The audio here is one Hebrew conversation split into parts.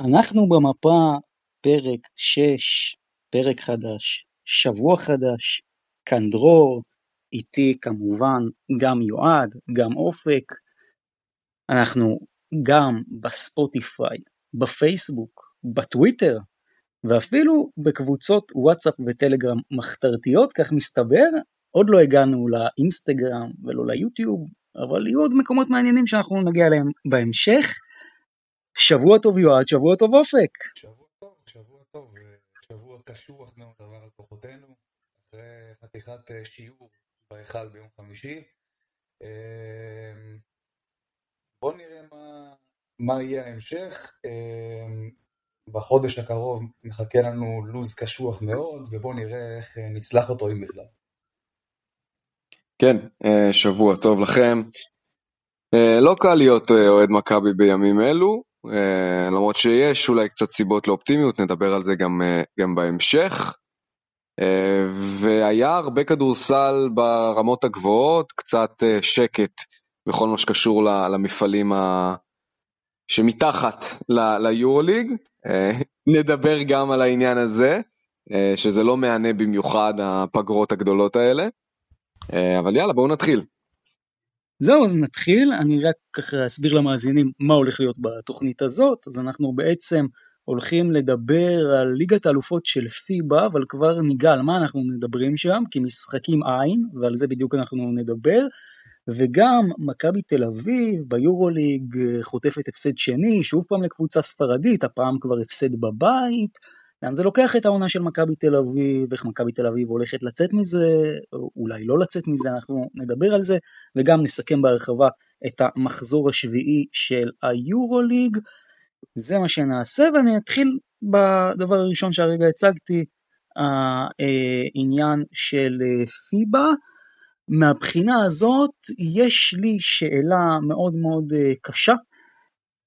אנחנו במפה, פרק 6, פרק חדש, שבוע חדש, כאן דרור, איתי כמובן גם יועד, גם אופק. אנחנו גם בספוטיפיי, בפייסבוק, בטוויטר, ואפילו בקבוצות וואטסאפ וטלגרם מחתרתיות, כך מסתבר. עוד לא הגענו לאינסטגרם ולא ליוטיוב, אבל יהיו עוד מקומות מעניינים שאנחנו נגיע אליהם בהמשך. שבוע טוב יועד, שבוע טוב אופק. שבוע טוב, שבוע טוב, שבוע קשוח מאוד עבר על כוחותינו, אחרי חתיכת אה, שיעור בהיכל ביום חמישי. אמ, בואו נראה מה, מה יהיה ההמשך. אמ, בחודש הקרוב מחכה לנו לו"ז קשוח מאוד, ובואו נראה איך אה, נצלח אותו אם בכלל. כן, אה, שבוע טוב לכם. לא קל להיות אוהד מכבי בימים אלו, אה, למרות שיש אולי קצת סיבות לאופטימיות, נדבר על זה גם, אה, גם בהמשך. אה, והיה הרבה כדורסל ברמות הגבוהות, קצת שקט בכל מה שקשור למפעלים ה... שמתחת ליורוליג. נדבר גם על העניין הזה, שזה לא מהנה במיוחד הפגרות הגדולות האלה. אבל יאללה, בואו נתחיל. זהו, אז נתחיל, אני רק ככה אסביר למאזינים מה הולך להיות בתוכנית הזאת, אז אנחנו בעצם הולכים לדבר על ליגת האלופות של פיבה, אבל כבר ניגע על מה אנחנו מדברים שם, כי משחקים אין, ועל זה בדיוק אנחנו נדבר, וגם מכבי תל אביב ביורוליג חוטפת הפסד שני, שוב פעם לקבוצה ספרדית, הפעם כבר הפסד בבית, לאן זה לוקח את העונה של מכבי תל אביב, איך מכבי תל אביב הולכת לצאת מזה, או אולי לא לצאת מזה, אנחנו נדבר על זה, וגם נסכם בהרחבה את המחזור השביעי של היורוליג. זה מה שנעשה, ואני אתחיל בדבר הראשון שהרגע הצגתי, העניין של פיבה. מהבחינה הזאת יש לי שאלה מאוד מאוד קשה,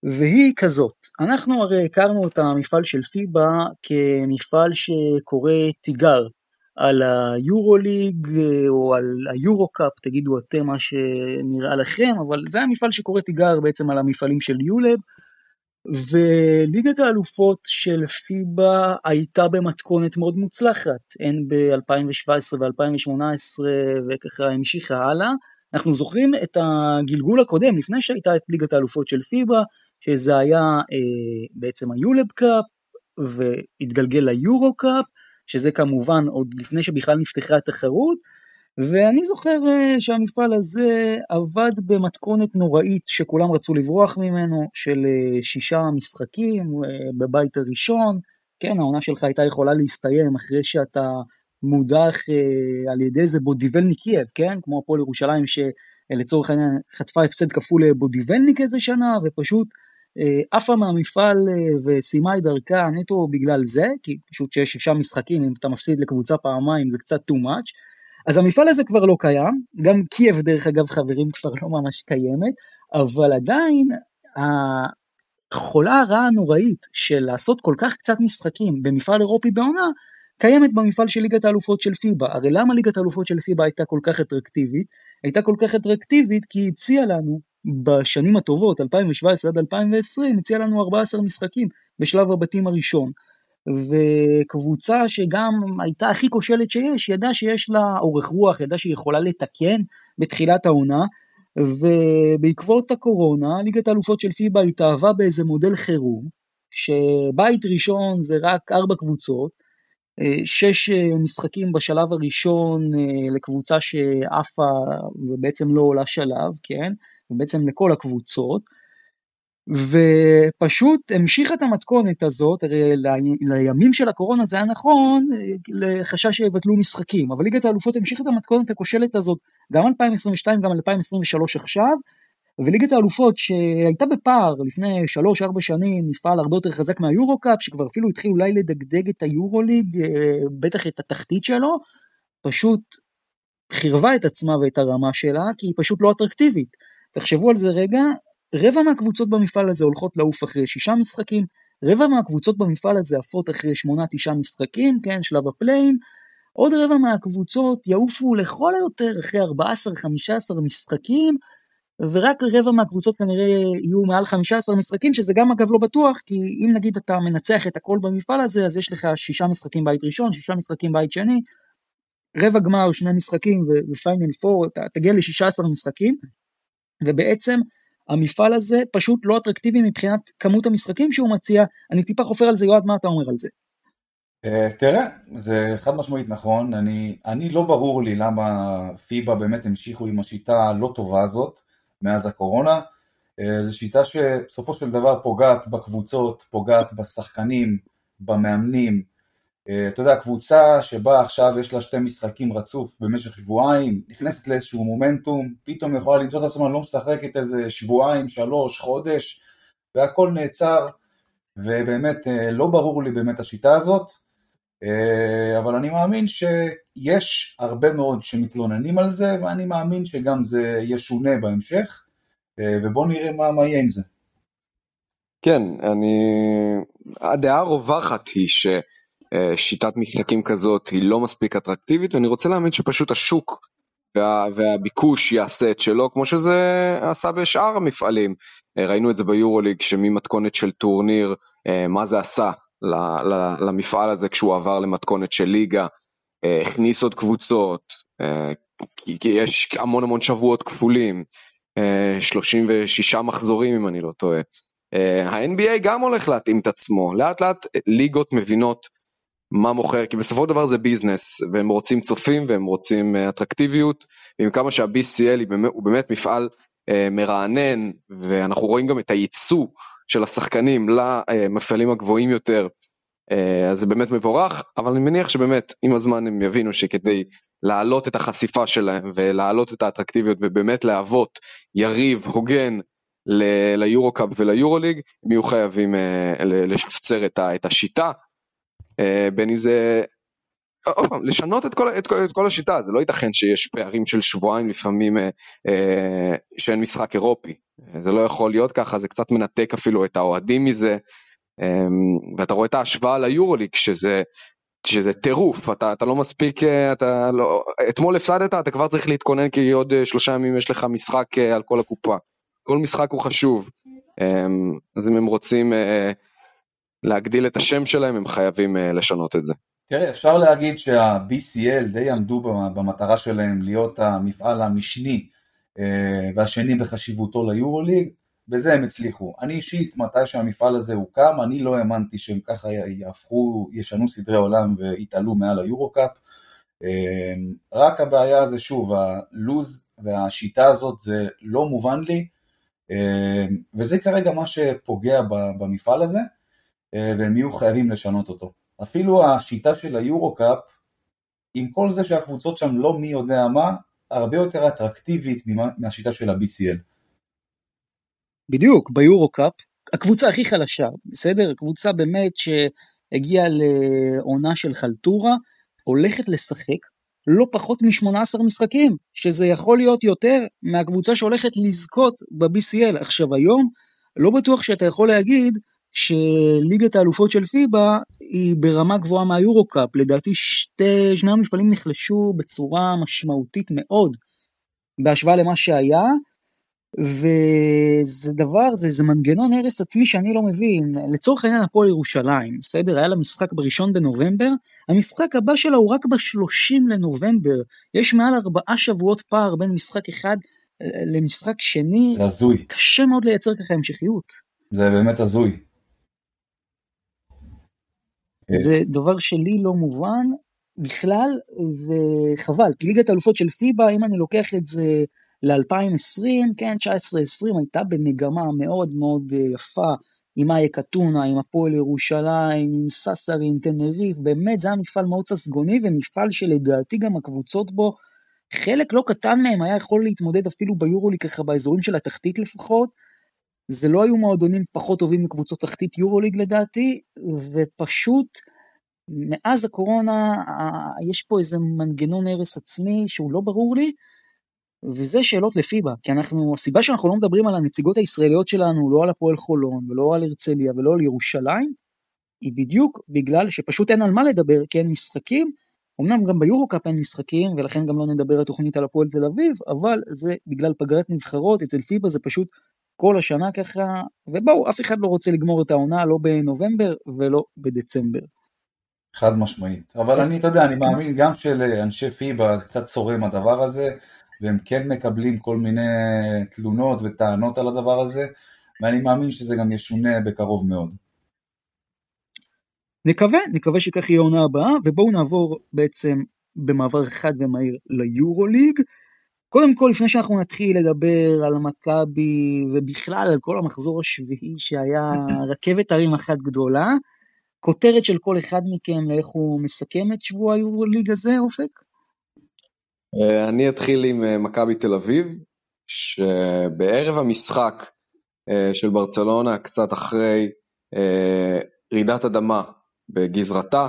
והיא כזאת, אנחנו הרי הכרנו את המפעל של פיבה כמפעל שקורא תיגר על היורוליג או על היורו-קאפ, תגידו אתם מה שנראה לכם, אבל זה המפעל שקורא תיגר בעצם על המפעלים של יולב, וליגת האלופות של פיבה הייתה במתכונת מאוד מוצלחת, הן ב-2017 ו-2018 וככה המשיכה הלאה. אנחנו זוכרים את הגלגול הקודם, לפני שהייתה את ליגת האלופות של פיבה, שזה היה אה, בעצם היולב קאפ והתגלגל ליורו קאפ, שזה כמובן עוד לפני שבכלל נפתחה התחרות, ואני זוכר אה, שהמפעל הזה עבד במתכונת נוראית שכולם רצו לברוח ממנו, של אה, שישה משחקים אה, בבית הראשון, כן, העונה שלך הייתה יכולה להסתיים אחרי שאתה מודח אה, על ידי איזה בודיבלניק קייב, כן, כמו הפועל ירושלים שלצורך העניין חטפה הפסד כפול לבודיבלניק איזה שנה, ופשוט עפה מהמפעל אה, וסיימה את דרכה נטו בגלל זה, כי פשוט שיש שישה משחקים, אם אתה מפסיד לקבוצה פעמיים זה קצת too much. אז המפעל הזה כבר לא קיים, גם קייב דרך אגב חברים כבר לא ממש קיימת, אבל עדיין החולה הרעה הנוראית של לעשות כל כך קצת משחקים במפעל אירופי בעונה, קיימת במפעל של ליגת האלופות של פיבה. הרי למה ליגת האלופות של פיבה הייתה כל כך אטרקטיבית? הייתה כל כך אטרקטיבית כי היא הציעה לנו בשנים הטובות, 2017 עד 2020, הציעה לנו 14 משחקים בשלב הבתים הראשון. וקבוצה שגם הייתה הכי כושלת שיש, ידעה שיש לה אורך רוח, ידעה שהיא יכולה לתקן בתחילת העונה, ובעקבות הקורונה, ליגת האלופות של פיבה התאהבה באיזה מודל חירום, שבית ראשון זה רק ארבע קבוצות, שש משחקים בשלב הראשון אה, לקבוצה שעפה ובעצם לא עולה שלב, כן? ובעצם לכל הקבוצות, ופשוט המשיכה את המתכונת הזאת, הרי לימים של הקורונה זה היה נכון, לחשש שיבטלו משחקים, אבל ליגת האלופות המשיכה את המתכונת הכושלת הזאת גם 2022, גם 2023 עכשיו, וליגת האלופות שהייתה בפער לפני 3-4 שנים, מפעל הרבה יותר חזק מהיורו-קאפ, שכבר אפילו התחיל אולי לדגדג את היורוליג, אה, בטח את התחתית שלו, פשוט חירבה את עצמה ואת הרמה שלה, כי היא פשוט לא אטרקטיבית. תחשבו על זה רגע, רבע מהקבוצות במפעל הזה הולכות לעוף אחרי שישה משחקים, רבע מהקבוצות במפעל הזה עפות אחרי שמונה תשעה משחקים, כן, שלב ה play-in, עוד רבע מהקבוצות יעופו לכל היותר אחרי 14-15 משחקים, ורק רבע מהקבוצות כנראה יהיו מעל 15 משחקים, שזה גם אגב לא בטוח, כי אם נגיד אתה מנצח את הכל במפעל הזה, אז יש לך שישה משחקים בית ראשון, שישה משחקים בית שני, רבע גמר, שני משחקים ופיינל פור, אתה תגיע ל-16 משחקים, ובעצם המפעל הזה פשוט לא אטרקטיבי מבחינת כמות המשחקים שהוא מציע, אני טיפה חופר על זה, יועד, מה אתה אומר על זה? Uh, תראה, זה חד משמעית נכון, אני, אני לא ברור לי למה פיבה באמת המשיכו עם השיטה הלא טובה הזאת מאז הקורונה, uh, זו שיטה שבסופו של דבר פוגעת בקבוצות, פוגעת בשחקנים, במאמנים, אתה יודע, קבוצה שבה עכשיו יש לה שתי משחקים רצוף במשך שבועיים, נכנסת לאיזשהו מומנטום, פתאום יכולה למצוא את עצמה לא משחקת איזה שבועיים, שלוש, חודש, והכל נעצר, ובאמת לא ברור לי באמת השיטה הזאת. אה, אבל אני מאמין שיש הרבה מאוד שמתלוננים על זה, ואני מאמין שגם זה ישונה בהמשך, אה, ובואו נראה מה, מה יהיה עם זה. כן, אני... הדעה הרווחת היא ששיטת משחקים כזאת היא לא מספיק אטרקטיבית, ואני רוצה להאמין שפשוט השוק וה... והביקוש יעשה את שלו, כמו שזה עשה בשאר המפעלים. אה, ראינו את זה ביורוליג, שממתכונת של טורניר, מה זה עשה למפעל הזה כשהוא עבר למתכונת של ליגה, אה, הכניס עוד קבוצות, אה, כי יש המון המון שבועות כפולים, 36 אה, מחזורים אם אני לא טועה. ה-NBA גם הולך להתאים את עצמו, לאט לאט ליגות מבינות מה מוכר, כי בסופו של דבר זה ביזנס, והם רוצים צופים והם רוצים אטרקטיביות, ועם כמה שה-BCL הוא באמת מפעל מרענן, ואנחנו רואים גם את הייצוא של השחקנים למפעלים הגבוהים יותר, אה, אז זה באמת מבורך, אבל אני מניח שבאמת עם הזמן הם יבינו שכדי להעלות את החשיפה שלהם ולהעלות את האטרקטיביות ובאמת להוות יריב הוגן ליורו-קאפ וליורו-ליג, הם יהיו חייבים אה, לשפצר את השיטה, אה, בין אם זה לשנות את כל, את, כל, את כל השיטה, זה לא ייתכן שיש פערים של שבועיים לפעמים אה, אה, שאין משחק אירופי, זה לא יכול להיות ככה, זה קצת מנתק אפילו את האוהדים מזה, אה, ואתה רואה את ההשוואה ליורוליג שזה, שזה טירוף, אתה, אתה לא מספיק, אה, אתה לא, אתמול הפסדת, אתה כבר צריך להתכונן כי עוד אה, שלושה ימים יש לך משחק אה, על כל הקופה, כל משחק הוא חשוב, אה, אז אם הם רוצים אה, להגדיל את השם שלהם הם חייבים אה, לשנות את זה. תראה, אפשר להגיד שה-BCL די עמדו במטרה שלהם להיות המפעל המשני אה, והשני בחשיבותו ליורוליג, בזה הם הצליחו. אני אישית, מתי שהמפעל הזה הוקם, אני לא האמנתי שהם ככה יהפכו, ישנו סדרי עולם ויתעלו מעל היורו-קאפ. אה, רק הבעיה זה שוב, הלוז והשיטה הזאת זה לא מובן לי, וזה כרגע מה שפוגע במפעל הזה, והם יהיו חייבים לשנות אותו. אפילו השיטה של היורו-קאפ, עם כל זה שהקבוצות שם לא מי יודע מה, הרבה יותר אטרקטיבית מהשיטה של ה-BCL. בדיוק, ביורו-קאפ, הקבוצה הכי חלשה, בסדר? קבוצה באמת שהגיעה לעונה של חלטורה, הולכת לשחק לא פחות מ-18 משחקים, שזה יכול להיות יותר מהקבוצה שהולכת לזכות ב-BCL. עכשיו היום, לא בטוח שאתה יכול להגיד שליגת האלופות של פיבה היא ברמה גבוהה מהיורו-קאפ, לדעתי שתי, שני המפעלים נחלשו בצורה משמעותית מאוד בהשוואה למה שהיה, וזה דבר, זה, זה מנגנון הרס עצמי שאני לא מבין. לצורך העניין הפועל ירושלים, בסדר? היה לה משחק בראשון בנובמבר, המשחק הבא שלה הוא רק ב-30 לנובמבר. יש מעל ארבעה שבועות פער בין משחק אחד למשחק שני. זה הזוי. קשה מאוד לייצר ככה המשכיות. זה באמת הזוי. כן. זה דבר שלי לא מובן בכלל, וחבל, כי ליגת האלופות של פיבה, אם אני לוקח את זה ל-2020, כן, 19-20 הייתה במגמה מאוד מאוד אה, יפה, עם אייק אתונה, עם הפועל ירושלים, עם ססרי, עם תנריף, באמת זה היה מפעל מאוד ססגוני, ומפעל שלדעתי גם הקבוצות בו, חלק לא קטן מהם היה יכול להתמודד אפילו ביורולי ככה באזורים של התחתית לפחות, זה לא היו מועדונים פחות טובים מקבוצות תחתית יורוליג לדעתי, ופשוט מאז הקורונה יש פה איזה מנגנון הרס עצמי שהוא לא ברור לי, וזה שאלות לפיבה, כי אנחנו, הסיבה שאנחנו לא מדברים על הנציגות הישראליות שלנו, לא על הפועל חולון, ולא על הרצליה, ולא על ירושלים, היא בדיוק בגלל שפשוט אין על מה לדבר, כי אין משחקים, אמנם גם ביורו-קאפ אין משחקים, ולכן גם לא נדבר התוכנית על הפועל תל אביב, אבל זה בגלל פגרת נבחרות, אצל פיבה זה פשוט כל השנה ככה, ובואו, אף אחד לא רוצה לגמור את העונה לא בנובמבר ולא בדצמבר. חד משמעית. אבל אני, אתה יודע, אני מאמין גם שלאנשי פיבה קצת צורם הדבר הזה, והם כן מקבלים כל מיני תלונות וטענות על הדבר הזה, ואני מאמין שזה גם ישונה בקרוב מאוד. נקווה, נקווה שכך יהיה העונה הבאה, ובואו נעבור בעצם במעבר חד ומהיר ליורוליג. קודם כל, לפני שאנחנו נתחיל לדבר על מכבי ובכלל על כל המחזור השביעי שהיה רכבת הרים אחת גדולה, כותרת של כל אחד מכם לאיך הוא מסכם את שבוע היורוליג הזה, אופק? אה, אני אתחיל עם אה, מכבי תל אביב, שבערב המשחק אה, של ברצלונה, קצת אחרי רעידת אדמה בגזרתה,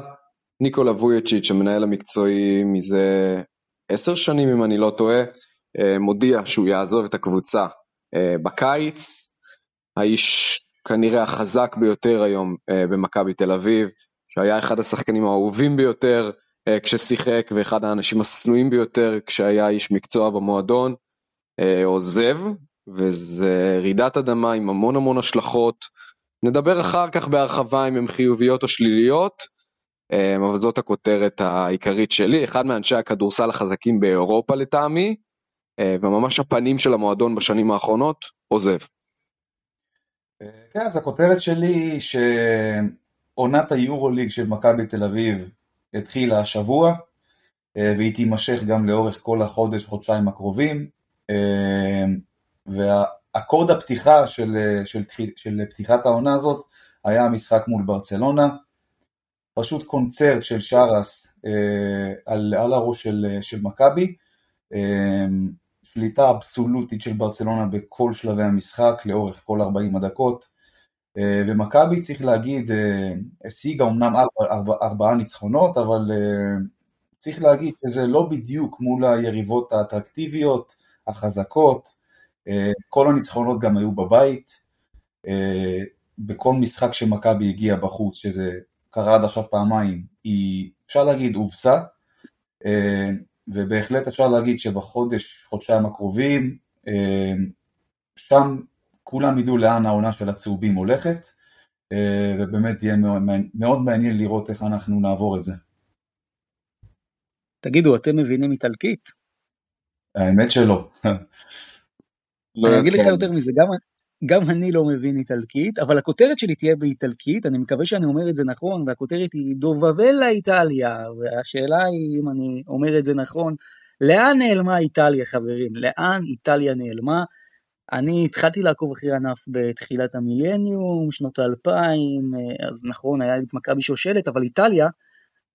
ניקולה וויצ'יץ', המנהל המקצועי מזה עשר שנים אם אני לא טועה, מודיע שהוא יעזוב את הקבוצה בקיץ. האיש כנראה החזק ביותר היום במכבי תל אביב, שהיה אחד השחקנים האהובים ביותר אה, כששיחק ואחד האנשים השנואים ביותר כשהיה איש מקצוע במועדון אה, עוזב וזה רעידת אדמה עם המון המון השלכות. נדבר אחר כך בהרחבה אם הן חיוביות או שליליות, אה, אבל זאת הכותרת העיקרית שלי, אחד מאנשי הכדורסל החזקים באירופה לטעמי, וממש הפנים של המועדון בשנים האחרונות, עוזב. כן, אז הכותרת שלי היא שעונת היורוליג של מכבי תל אביב התחילה השבוע אה, והיא תימשך גם לאורך כל החודש, חודשיים הקרובים אה, והאקורד הפתיחה של, אה, של, של פתיחת העונה הזאת היה המשחק מול ברצלונה פשוט קונצרט של שרס על, על הראש של, של מכבי שליטה אבסולוטית של ברצלונה בכל שלבי המשחק לאורך כל 40 הדקות. אה, ומכבי צריך להגיד, אה, השיגה אמנם ארבעה ארבע, ארבע ניצחונות, אבל אה, צריך להגיד שזה לא בדיוק מול היריבות האטרקטיביות, החזקות, כל הניצחונות גם היו בבית, בכל משחק שמכבי הגיעה בחוץ, שזה קרה עד עכשיו פעמיים, היא אפשר להגיד הובסה, ובהחלט אפשר להגיד שבחודש, חודשיים הקרובים, שם כולם ידעו לאן העונה של הצהובים הולכת, אה, ובאמת יהיה מאוד, מאוד מעניין לראות איך אנחנו נעבור את זה. תגידו, אתם מבינים איטלקית? האמת שלא. אני אגיד לך יותר מזה, גם, גם אני לא מבין איטלקית, אבל הכותרת שלי תהיה באיטלקית, אני מקווה שאני אומר את זה נכון, והכותרת היא דובבלה איטליה, והשאלה היא, אם אני אומר את זה נכון, לאן נעלמה איטליה, חברים? לאן איטליה נעלמה? אני התחלתי לעקוב אחרי ענף בתחילת המילניום, שנות האלפיים, אז נכון, היה את מכבי שושלת, אבל איטליה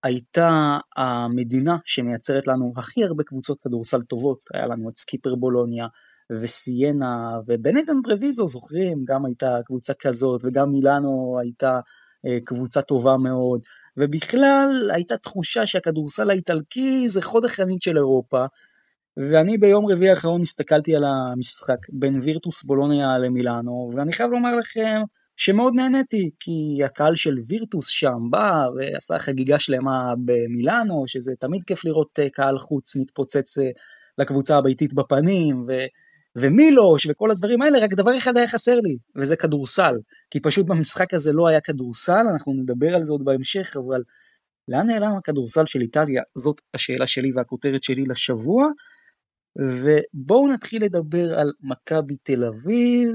הייתה המדינה שמייצרת לנו הכי הרבה קבוצות כדורסל טובות, היה לנו את סקיפר בולוניה וסיינה ובנטן טרוויזו, זוכרים? גם הייתה קבוצה כזאת, וגם מילאנו הייתה אה, קבוצה טובה מאוד, ובכלל הייתה תחושה שהכדורסל האיטלקי זה חוד החנית של אירופה, ואני ביום רביעי האחרון הסתכלתי על המשחק בין וירטוס בולוניה למילאנו, ואני חייב לומר לכם שמאוד נהניתי, כי הקהל של וירטוס שם בא ועשה חגיגה שלמה במילאנו, שזה תמיד כיף לראות אה, קהל חוץ מתפוצץ אה, לקבוצה הביתית בפנים, ו... ומילוש וכל הדברים האלה, רק דבר אחד היה חסר לי, וזה כדורסל. כי פשוט במשחק הזה לא היה כדורסל, אנחנו נדבר על זה עוד בהמשך, אבל לאן נעלם הכדורסל של איטליה? זאת השאלה שלי והכותרת שלי לשבוע. ובואו נתחיל לדבר על מכבי תל אביב,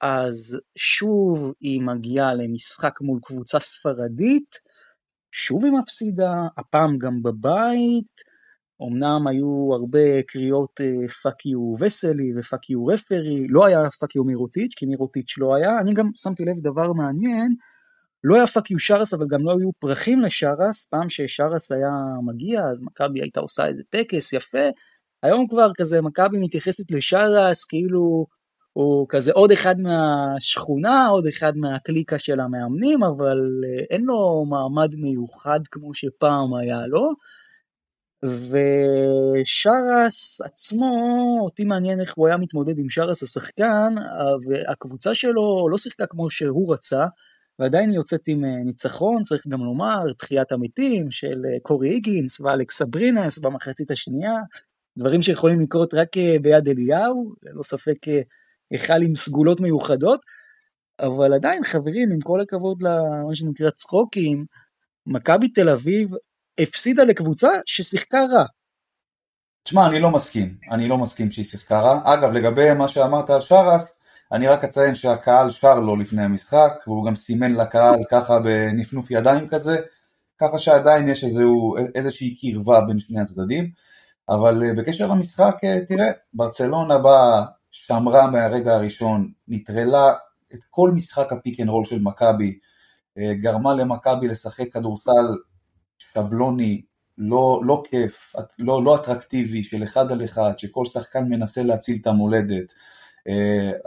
אז שוב היא מגיעה למשחק מול קבוצה ספרדית, שוב היא מפסידה, הפעם גם בבית, אמנם היו הרבה קריאות fuck you וסלי ו fuck you referee, לא היה fuck you מירוטיץ', כי מירוטיץ' לא היה, אני גם שמתי לב דבר מעניין, לא היה fuck you שרס, אבל גם לא היו פרחים לשרס, פעם ששרס היה מגיע, אז מכבי הייתה עושה איזה טקס יפה, היום כבר כזה מכבי מתייחסת לשרס כאילו הוא כזה עוד אחד מהשכונה, עוד אחד מהקליקה של המאמנים, אבל אה, אין לו מעמד מיוחד כמו שפעם היה לו. ושרס עצמו, אותי מעניין איך הוא היה מתמודד עם שרס השחקן, והקבוצה שלו לא שיחקה כמו שהוא רצה, ועדיין היא יוצאת עם ניצחון, צריך גם לומר, תחיית המתים של קורי היגינס ואלכס סברינס במחצית השנייה, דברים שיכולים לקרות רק ביד אליהו, ללא ספק היכל עם סגולות מיוחדות, אבל עדיין חברים, עם כל הכבוד למה שנקרא צחוקים, מכבי תל אביב הפסידה לקבוצה ששיחקה רע. תשמע, אני לא מסכים, אני לא מסכים שהיא שיחקה רע. אגב, לגבי מה שאמרת על שרס, אני רק אציין שהקהל שר לו לפני המשחק, והוא גם סימן לקהל ככה בנפנוף ידיים כזה, ככה שעדיין יש איזו, איזושהי קרבה בין שני הצדדים. אבל אה, בקשר למשחק, אה, תראה, ברצלונה באה, שמרה מהרגע הראשון, נטרלה את כל משחק ה pick and roll של מכבי, אה, גרמה למכבי לשחק כדורסל שבלוני, לא, לא כיף, לא, לא אטרקטיבי, של אחד על אחד, שכל שחקן מנסה להציל את המולדת.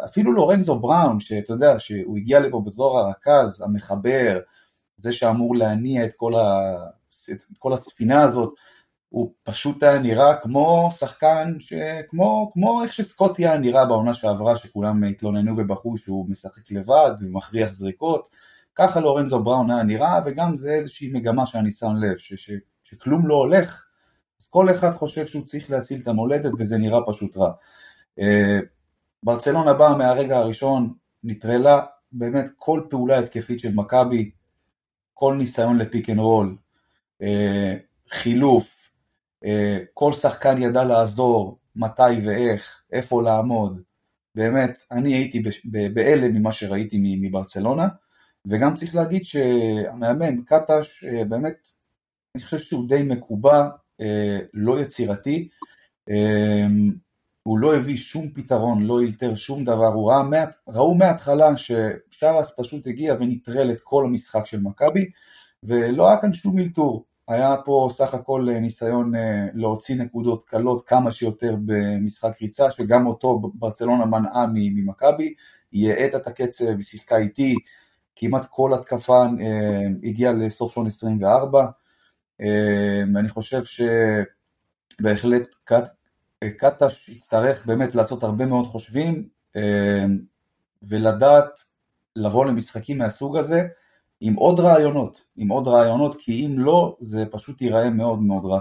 אפילו לורנזו בראון, שאתה יודע, שהוא הגיע לפה בתור הרכז, המחבר, זה שאמור להניע את כל, ה, את כל הספינה הזאת, הוא פשוט היה נראה כמו שחקן, כמו, כמו איך שסקוטי היה נראה בעונה שעברה, שכולם התלוננו ובכו שהוא משחק לבד ומכריח זריקות, ככה לורנזו בראון היה נראה, וגם זה איזושהי מגמה שאני שם לב, ש, ש, שכלום לא הולך, אז כל אחד חושב שהוא צריך להציל את המולדת וזה נראה פשוט רע. אה, ברצלונה באה מהרגע הראשון, נטרלה באמת כל פעולה התקפית של מכבי, כל ניסיון לפיק אנד רול, חילוף, אה, כל שחקן ידע לעזור, מתי ואיך, איפה לעמוד. באמת, אני הייתי בהלם ממה שראיתי מברצלונה, וגם צריך להגיד שהמאמן, קטש, אה, באמת, אני חושב שהוא די מקובע, אה, לא יצירתי, הוא לא הביא שום פתרון, לא אילתר שום דבר, הוא ראה, ראו מההתחלה ששרס פשוט הגיע ונטרל את כל המשחק של מכבי, ולא היה כאן שום אילתור. היה פה סך הכל אה, ניסיון אה, להוציא נקודות קלות כמה שיותר במשחק ריצה, שגם אותו ברצלונה מנעה ממכבי, היא האטה את הקצב, היא שיחקה איתי, כמעט כל התקפה אה, הגיעה לסוף שון 24, ואני חושב שבהחלט קטש יצטרך באמת לעשות הרבה מאוד חושבים, ולדעת לבוא למשחקים מהסוג הזה, עם עוד רעיונות, עם עוד רעיונות, כי אם לא, זה פשוט ייראה מאוד מאוד רע.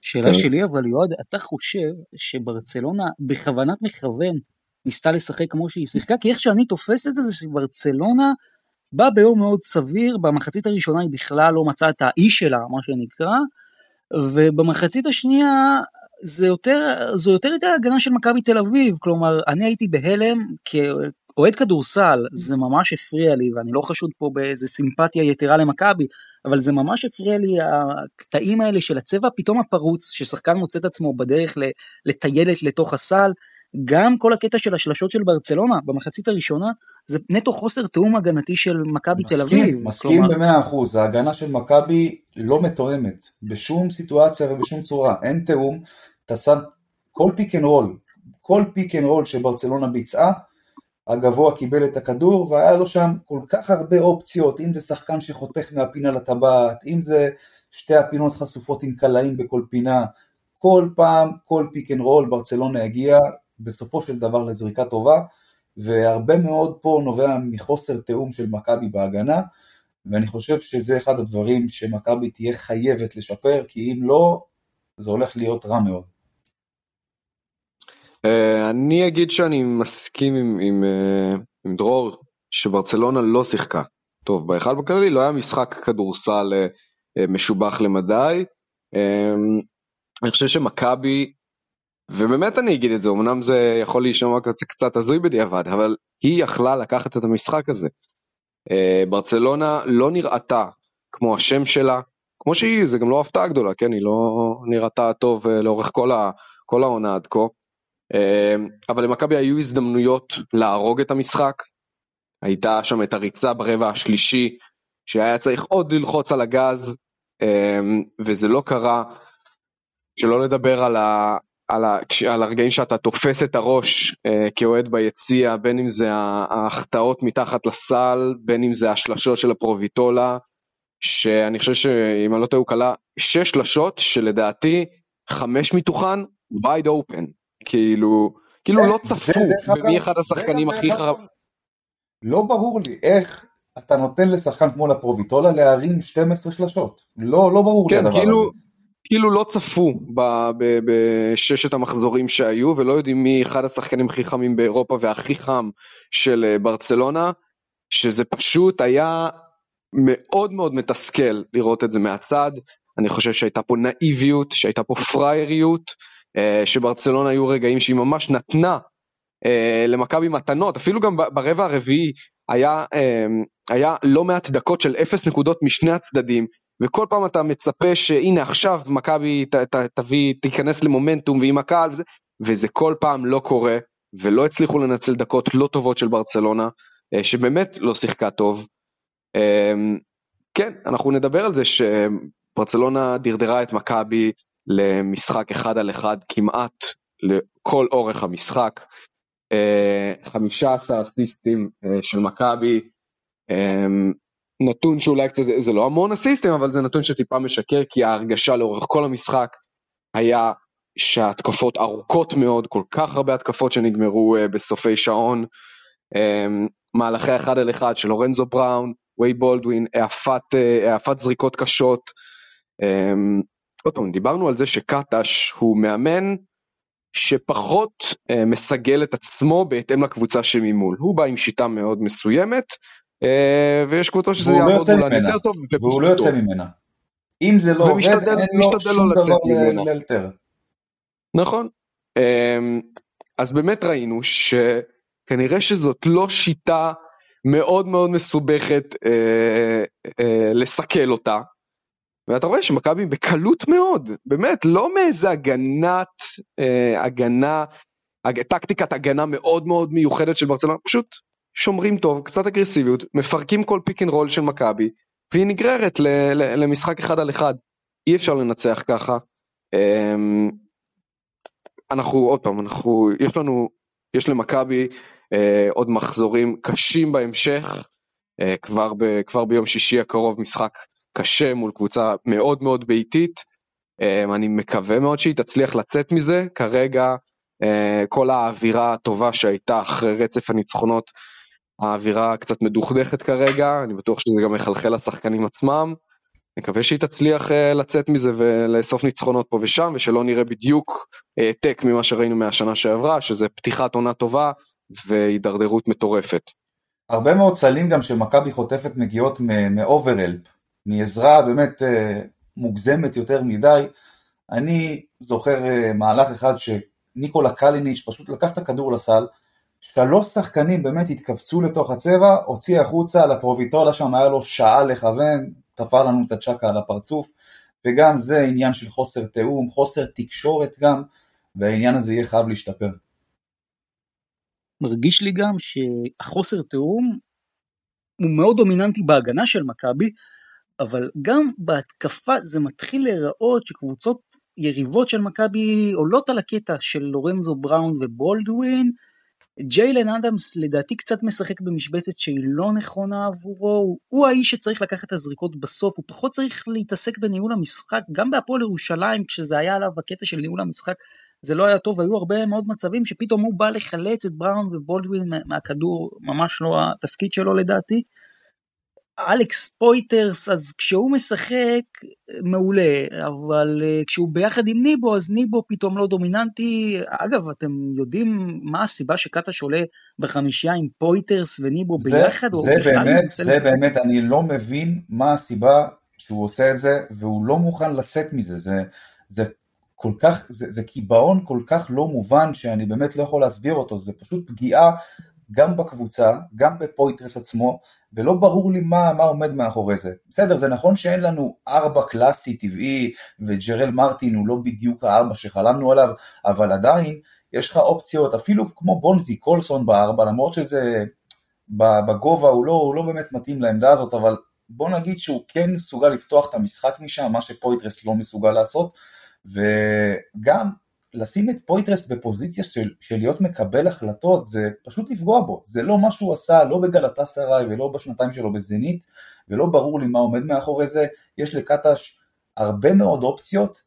שאלה כן. שלי אבל יועד, אתה חושב שברצלונה בכוונת מכוון ניסתה לשחק כמו שהיא שיחקה? כי איך שאני תופס את זה, שברצלונה באה ביום מאוד סביר, במחצית הראשונה היא בכלל לא מצאה את האי שלה, מה שנקרא, ובמחצית השנייה זה יותר, זו יותר הייתה הגנה של מכבי תל אביב, כלומר, אני הייתי בהלם אוהד כדורסל, זה ממש הפריע לי, ואני לא חשוד פה באיזה סימפתיה יתרה למכבי, אבל זה ממש הפריע לי הקטעים האלה של הצבע פתאום הפרוץ, ששחקן מוצא את עצמו בדרך לטיילת לתוך הסל, גם כל הקטע של השלשות של ברצלונה במחצית הראשונה, זה נטו חוסר תיאום הגנתי של מכבי תל אביב. מסכים במאה אחוז, ההגנה של מכבי לא מתואמת בשום סיטואציה ובשום צורה, אין תיאום, אתה שם כל pick and roll, כל pick and roll שברצלונה ביצעה, הגבוה קיבל את הכדור והיה לו שם כל כך הרבה אופציות, אם זה שחקן שחותך מהפינה לטבעת, אם זה שתי הפינות חשופות עם קלעים בכל פינה, כל פעם, כל pick and roll ברצלונה הגיע בסופו של דבר לזריקה טובה, והרבה מאוד פה נובע מחוסר תיאום של מכבי בהגנה, ואני חושב שזה אחד הדברים שמכבי תהיה חייבת לשפר, כי אם לא, זה הולך להיות רע מאוד. אה, אני אגיד שאני מסכים עם, עם, אה, עם דרור שברצלונה לא שיחקה טוב בהיכל בכללי לא היה משחק כדורסל uh, משובח למדי. אני חושב שמכבי ובאמת אני אגיד את זה אמנם זה יכול להישמע קצת, הזוי בדיעבד אבל היא יכלה לקחת את המשחק הזה. ברצלונה לא נראתה כמו השם שלה כמו שהיא זה גם לא הפתעה גדולה כן היא לא נראתה טוב לאורך כל, ה, כל העונה עד כה. אמ, אבל למכבי היו הזדמנויות להרוג את המשחק. הייתה שם את הריצה ברבע השלישי שהיה צריך עוד ללחוץ על הגז אמ, וזה לא קרה. שלא לדבר על, ה, על, ה, על הרגעים שאתה תופס את הראש אה, כאוהד ביציע בין אם זה ההחטאות מתחת לסל בין אם זה השלשות של הפרוביטולה שאני חושב שאם אני לא טועה הוא כלה שש שלשות שלדעתי חמש מתוכן wide open כאילו, כאילו לא צפו במי אחד השחקנים הכי חרב. לא ברור לי איך אתה נותן לשחקן כמו לפרוביטולה להרים 12 שלשות. לא, לא ברור כן, לי הדבר כאילו, הזה. כאילו לא צפו ב- ב- בששת המחזורים שהיו ולא יודעים מי אחד השחקנים הכי חמים באירופה והכי חם של אה, ברצלונה, שזה פשוט היה מאוד מאוד מתסכל לראות את זה מהצד. אני חושב שהייתה פה נאיביות, שהייתה פה פראייריות, שברצלונה היו רגעים שהיא ממש נתנה אה, למכבי מתנות, אפילו גם ברבע הרביעי היה, אה, היה לא מעט דקות של אפס נקודות משני הצדדים, וכל פעם אתה מצפה שהנה עכשיו מכבי תביא, תיכנס למומנטום ועם הקהל וזה, וזה כל פעם לא קורה, ולא הצליחו לנצל דקות לא טובות של ברצלונה, אה, שבאמת לא שיחקה טוב. אה, כן, אנחנו נדבר על זה שברצלונה דרדרה את מכבי למשחק אחד על אחד כמעט לכל אורך המשחק. אה, 15 אסיסטים אה, של מכבי, אה, נתון שאולי קצת, זה, זה לא המון אסיסטים, אבל זה נתון שטיפה משקר, כי ההרגשה לאורך כל המשחק היה שההתקפות ארוכות מאוד, כל כך הרבה התקפות שנגמרו אה, בסופי שעון, אה, מהלכי אחד על אחד של לורנזו בראון, ווי בולדווין, אה, העפת זריקות קשות. אה, עוד פעם, דיברנו על זה שקטש הוא מאמן שפחות אה, מסגל את עצמו בהתאם לקבוצה שממול. הוא בא עם שיטה מאוד מסוימת, אה, ויש קבוצות שזה לא יעבוד ממנה. יותר טוב. והוא לא יוצא. ממנה. אם זה לא עובד, אין לו שום לא דבר לאלתר. נכון. אמ, אז באמת ראינו שכנראה שזאת לא שיטה מאוד מאוד מסובכת אה, אה, לסכל אותה. ואתה רואה שמכבי בקלות מאוד, באמת, לא מאיזה הגנת, אה, הגנה, הג, טקטיקת הגנה מאוד מאוד מיוחדת של ברצלונה, פשוט שומרים טוב, קצת אגרסיביות, מפרקים כל pick and roll של מכבי, והיא נגררת ל, ל, למשחק אחד על אחד. אי אפשר לנצח ככה. אמ, אנחנו עוד פעם אנחנו יש לנו יש למכבי אה, עוד מחזורים קשים בהמשך אה, כבר ב, כבר ביום שישי הקרוב משחק קשה מול קבוצה מאוד מאוד ביתית אה, אני מקווה מאוד שהיא תצליח לצאת מזה כרגע אה, כל האווירה הטובה שהייתה אחרי רצף הניצחונות האווירה קצת מדוכדכת כרגע אני בטוח שזה גם מחלחל לשחקנים עצמם. נקווה שהיא תצליח אה, לצאת מזה ולאסוף ניצחונות פה ושם ושלא נראה בדיוק העתק ממה שראינו מהשנה שעברה שזה פתיחת עונה טובה והידרדרות מטורפת. הרבה מאוד סלים גם שמכבי חוטפת מגיעות מאוברהלפ, מעזרה באמת אה, מוגזמת יותר מדי. אני זוכר אה, מהלך אחד שניקולה קליניץ' פשוט לקח את הכדור לסל, שלוש שחקנים באמת התכווצו לתוך הצבע, הוציא החוצה לפרוביטולה שם, היה לו שעה לכוון, תפר לנו את הצ'קה על הפרצוף, וגם זה עניין של חוסר תיאום, חוסר תקשורת גם, והעניין הזה יהיה חייב להשתפר. מרגיש לי גם שהחוסר תיאום הוא מאוד דומיננטי בהגנה של מכבי, אבל גם בהתקפה זה מתחיל להיראות שקבוצות יריבות של מכבי עולות על הקטע של לורנזו בראון ובולדווין. ג'יילן אדמס לדעתי קצת משחק במשבצת שהיא לא נכונה עבורו, הוא, הוא האיש שצריך לקחת את הזריקות בסוף, הוא פחות צריך להתעסק בניהול המשחק, גם בהפועל ירושלים כשזה היה עליו הקטע של ניהול המשחק זה לא היה טוב, היו הרבה מאוד מצבים שפתאום הוא בא לחלץ את בראון ובולדווין מהכדור, ממש לא התפקיד שלו לדעתי. אלכס פויטרס, אז כשהוא משחק, מעולה, אבל אה, כשהוא ביחד עם ניבו, אז ניבו פתאום לא דומיננטי. אגב, אתם יודעים מה הסיבה שקטש עולה בחמישייה עם פויטרס וניבו זה, ביחד? זה באמת, זה לשחק? באמת, אני לא מבין מה הסיבה שהוא עושה את זה, והוא לא מוכן לצאת מזה. זה, זה כל כך, זה, זה קיבעון כל כך לא מובן, שאני באמת לא יכול להסביר אותו, זה פשוט פגיעה גם בקבוצה, גם בפויטרס עצמו, ולא ברור לי מה, מה עומד מאחורי זה. בסדר, זה נכון שאין לנו ארבע קלאסי טבעי, וג'רל מרטין הוא לא בדיוק הארבע שחלמנו עליו, אבל עדיין יש לך אופציות, אפילו כמו בונזי קולסון בארבע, למרות שזה בגובה הוא לא, הוא לא באמת מתאים לעמדה הזאת, אבל בוא נגיד שהוא כן מסוגל לפתוח את המשחק משם, מה שפויטרס לא מסוגל לעשות, וגם לשים את פויטרס בפוזיציה של, של להיות מקבל החלטות זה פשוט לפגוע בו, זה לא מה שהוא עשה לא בגלתה סראי ולא בשנתיים שלו בזנית ולא ברור לי מה עומד מאחורי זה, יש לקטש הרבה מאוד אופציות,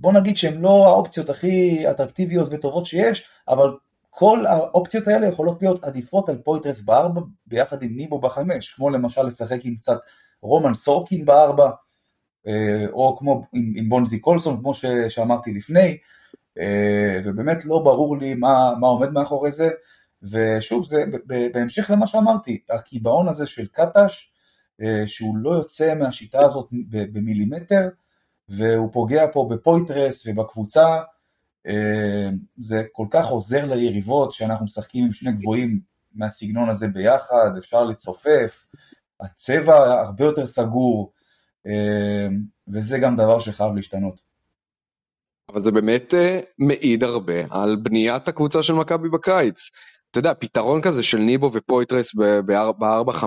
בוא נגיד שהן לא האופציות הכי אטרקטיביות וטובות שיש, אבל כל האופציות האלה יכולות להיות עדיפות על פויטרס בארבע ביחד עם ניבו בחמש, כמו למשל לשחק עם קצת רומן סורקין בארבע, אה, או כמו עם, עם בונזי קולסון, כמו ש, שאמרתי לפני, ובאמת לא ברור לי מה, מה עומד מאחורי זה, ושוב, זה בהמשך למה שאמרתי, הקיבעון הזה של קטש, אה, שהוא לא יוצא מהשיטה הזאת במילימטר, והוא פוגע פה בפויטרס ובקבוצה, זה כל כך עוזר ליריבות שאנחנו משחקים עם שני גבוהים מהסגנון הזה ביחד, אפשר לצופף, הצבע הרבה יותר סגור, וזה גם דבר שחייב להשתנות. אבל זה באמת מעיד הרבה על בניית הקבוצה של מכבי בקיץ. אתה יודע, פתרון כזה של ניבו ופויטרס ב-4-5,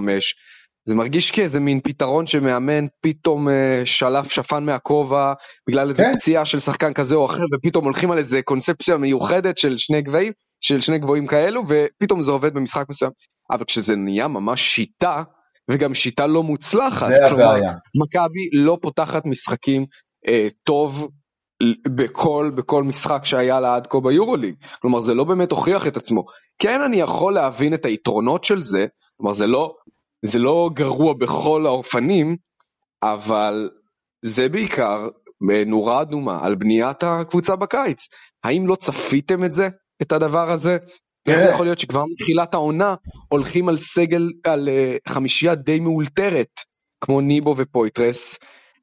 זה מרגיש כאיזה מין פתרון שמאמן פתאום uh, שלף שפן מהכובע בגלל איזה כן. פציעה של שחקן כזה או אחר ופתאום הולכים על איזה קונספציה מיוחדת של שני גבהים, של שני גבוהים כאלו ופתאום זה עובד במשחק מסוים. אבל כשזה נהיה ממש שיטה וגם שיטה לא מוצלחת, זה כלומר. מכבי לא פותחת משחקים uh, טוב בכל, בכל משחק שהיה לה עד כה ביורוליג, כלומר זה לא באמת הוכיח את עצמו. כן אני יכול להבין את היתרונות של זה, כלומר זה לא, זה לא גרוע בכל האופנים, אבל זה בעיקר נורה אדומה על בניית הקבוצה בקיץ. האם לא צפיתם את זה, את הדבר הזה? איך זה יכול להיות שכבר מתחילת העונה הולכים על סגל, על uh, חמישייה די מאולתרת, כמו ניבו ופויטרס,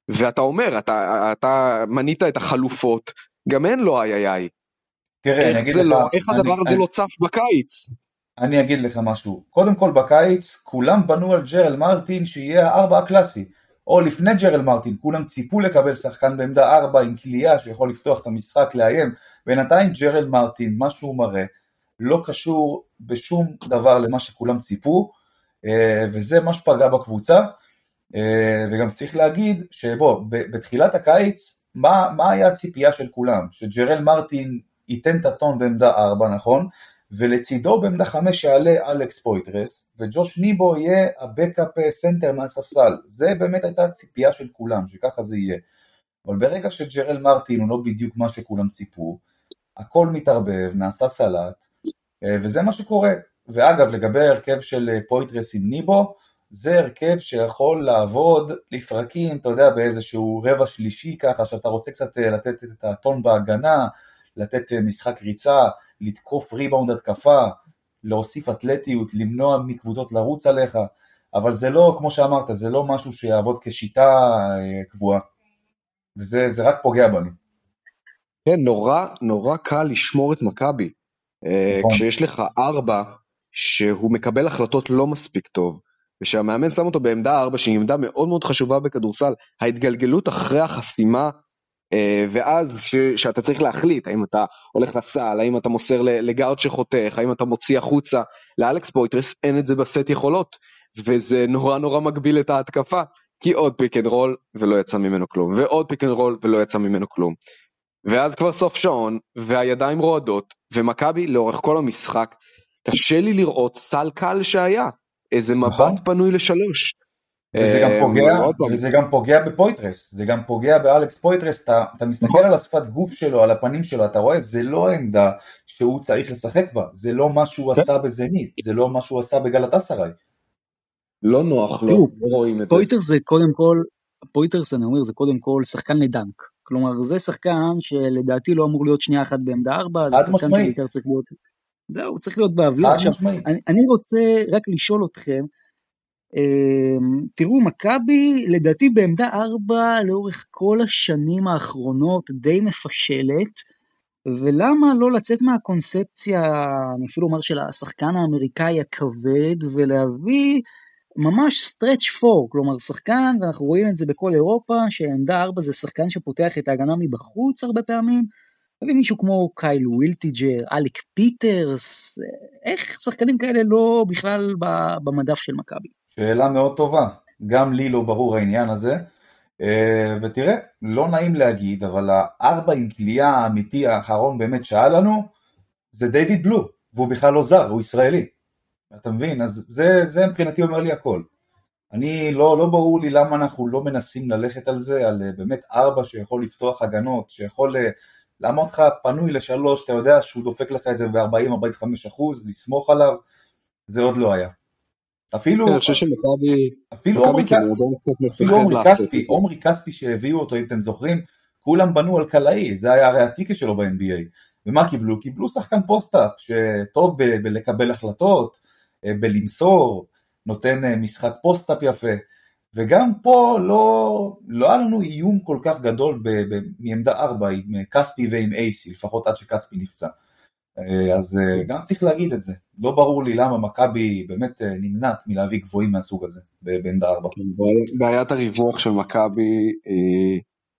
ואתה אומר, אתה, אתה מנית את החלופות, גם אין לו איי איי איי. תראה, איך זה לך, לא, איך אני, הדבר אני, הזה אני, לא צף בקיץ? אני אגיד לך משהו, קודם כל בקיץ כולם בנו על ג'רל מרטין שיהיה הארבע הקלאסי, או לפני ג'רל מרטין, כולם ציפו לקבל שחקן בעמדה ארבע עם קליעה שיכול לפתוח את המשחק, לאיים, בינתיים ג'רל מרטין, מה שהוא מראה, לא קשור בשום דבר למה שכולם ציפו, אה, וזה מה שפגע בקבוצה, וגם צריך להגיד שבוא, בתחילת הקיץ, מה, מה היה הציפייה של כולם? שג'רל מרטין ייתן את הטון בעמדה 4, נכון? ולצידו בעמדה 5 יעלה אלכס פויטרס, וג'וש ניבו יהיה הבקאפ סנטר מהספסל. זה באמת הייתה הציפייה של כולם, שככה זה יהיה. אבל ברגע שג'רל מרטין הוא לא בדיוק מה שכולם ציפו, הכל מתערבב, נעשה סלט, אה, וזה מה שקורה. ואגב, לגבי ההרכב של אה, פויטרס עם ניבו, זה הרכב שיכול לעבוד לפרקים, אתה יודע, באיזשהו רבע שלישי ככה, שאתה רוצה קצת אה, לתת את הטון בהגנה, לתת אה, משחק ריצה, לתקוף ריבאונד התקפה, להוסיף אתלטיות, למנוע מקבוצות לרוץ עליך, אבל זה לא, כמו שאמרת, זה לא משהו שיעבוד כשיטה אה, קבועה, וזה רק פוגע בנו. כן, נורא נורא קל לשמור את מכבי. נכון. כשיש לך ארבע שהוא מקבל החלטות לא מספיק טוב, ושהמאמן שם אותו בעמדה 4 שהיא עמדה מאוד מאוד חשובה בכדורסל, ההתגלגלות אחרי החסימה אה, ואז ש, שאתה צריך להחליט האם אתה הולך לסל, האם אתה מוסר לגארד שחותך, האם אתה מוציא החוצה, לאלכס פויטרס אין את זה בסט יכולות וזה נורא נורא מגביל את ההתקפה כי עוד פיק אנד רול ולא יצא ממנו כלום ועוד פיק אנד רול ולא יצא ממנו כלום. ואז כבר סוף שעון והידיים רועדות ומכבי לאורך כל המשחק קשה לי לראות סל קל שהיה איזה נכון. מבט פנוי לשלוש. וזה גם, אה, פוגע, וזה גם פוגע בפויטרס, זה גם פוגע באלכס פויטרס, אתה, אתה מסתכל נכון. על השפת גוף שלו, על הפנים שלו, אתה רואה, זה לא העמדה שהוא צריך לשחק בה, זה לא מה שהוא כן. עשה בזנית, זה לא מה שהוא עשה בגלתסריי. לא נוח לו, לא רואים את זה. פויטרס זה קודם כל, פויטרס אני אומר זה קודם כל שחקן אלי-דאנק, כלומר זה שחקן שלדעתי לא אמור להיות שנייה אחת בעמדה ארבע, זה שחקן שבעיקר צריך להיות, זהו, הוא צריך להיות באוויר. עכשיו, אני, אני רוצה רק לשאול אתכם, אמ, תראו, מכבי לדעתי בעמדה 4 לאורך כל השנים האחרונות די מפשלת, ולמה לא לצאת מהקונספציה, אני אפילו אומר של השחקן האמריקאי הכבד, ולהביא ממש stretch 4, כלומר שחקן, ואנחנו רואים את זה בכל אירופה, שעמדה 4 זה שחקן שפותח את ההגנה מבחוץ הרבה פעמים, מישהו כמו קייל ווילטג'ר, אלק פיטרס, איך שחקנים כאלה לא בכלל במדף של מכבי? שאלה מאוד טובה, גם לי לא ברור העניין הזה, אה, ותראה, לא נעים להגיד, אבל הארבע עם כלייה האמיתי האחרון באמת שהיה לנו, זה דיוויד בלו, והוא בכלל לא זר, הוא ישראלי. אתה מבין? אז זה, זה מבחינתי אומר לי הכל. אני, לא, לא ברור לי למה אנחנו לא מנסים ללכת על זה, על אה, באמת ארבע שיכול לפתוח הגנות, שיכול, לעמוד לך פנוי לשלוש, אתה יודע שהוא דופק לך את זה ב-40-45 אחוז, לסמוך עליו, זה עוד לא היה. אפילו, כן, אני חושב שמכבי, אפילו עומרי כאילו כספי. עומרי כספי שהביאו אותו, אם אתם זוכרים, כולם בנו על קלעי, זה היה הרי ה ticket שלו ב-NBA. ומה קיבלו? קיבלו שחקן פוסט-אפ, שטוב בלקבל החלטות, אה, בלמסור, נותן אה, משחק פוסט-אפ יפה. וגם פה לא, לא היה לנו איום כל כך גדול ב, ב, מעמדה 4 עם אה, כספי ועם אי סי, לפחות עד שכספי נפצע. אה, אז אה, גם צריך להגיד את זה. לא ברור לי למה מכבי באמת נמנעת מלהביא גבוהים מהסוג הזה בעמדה 4. בעיית הריווח של מכבי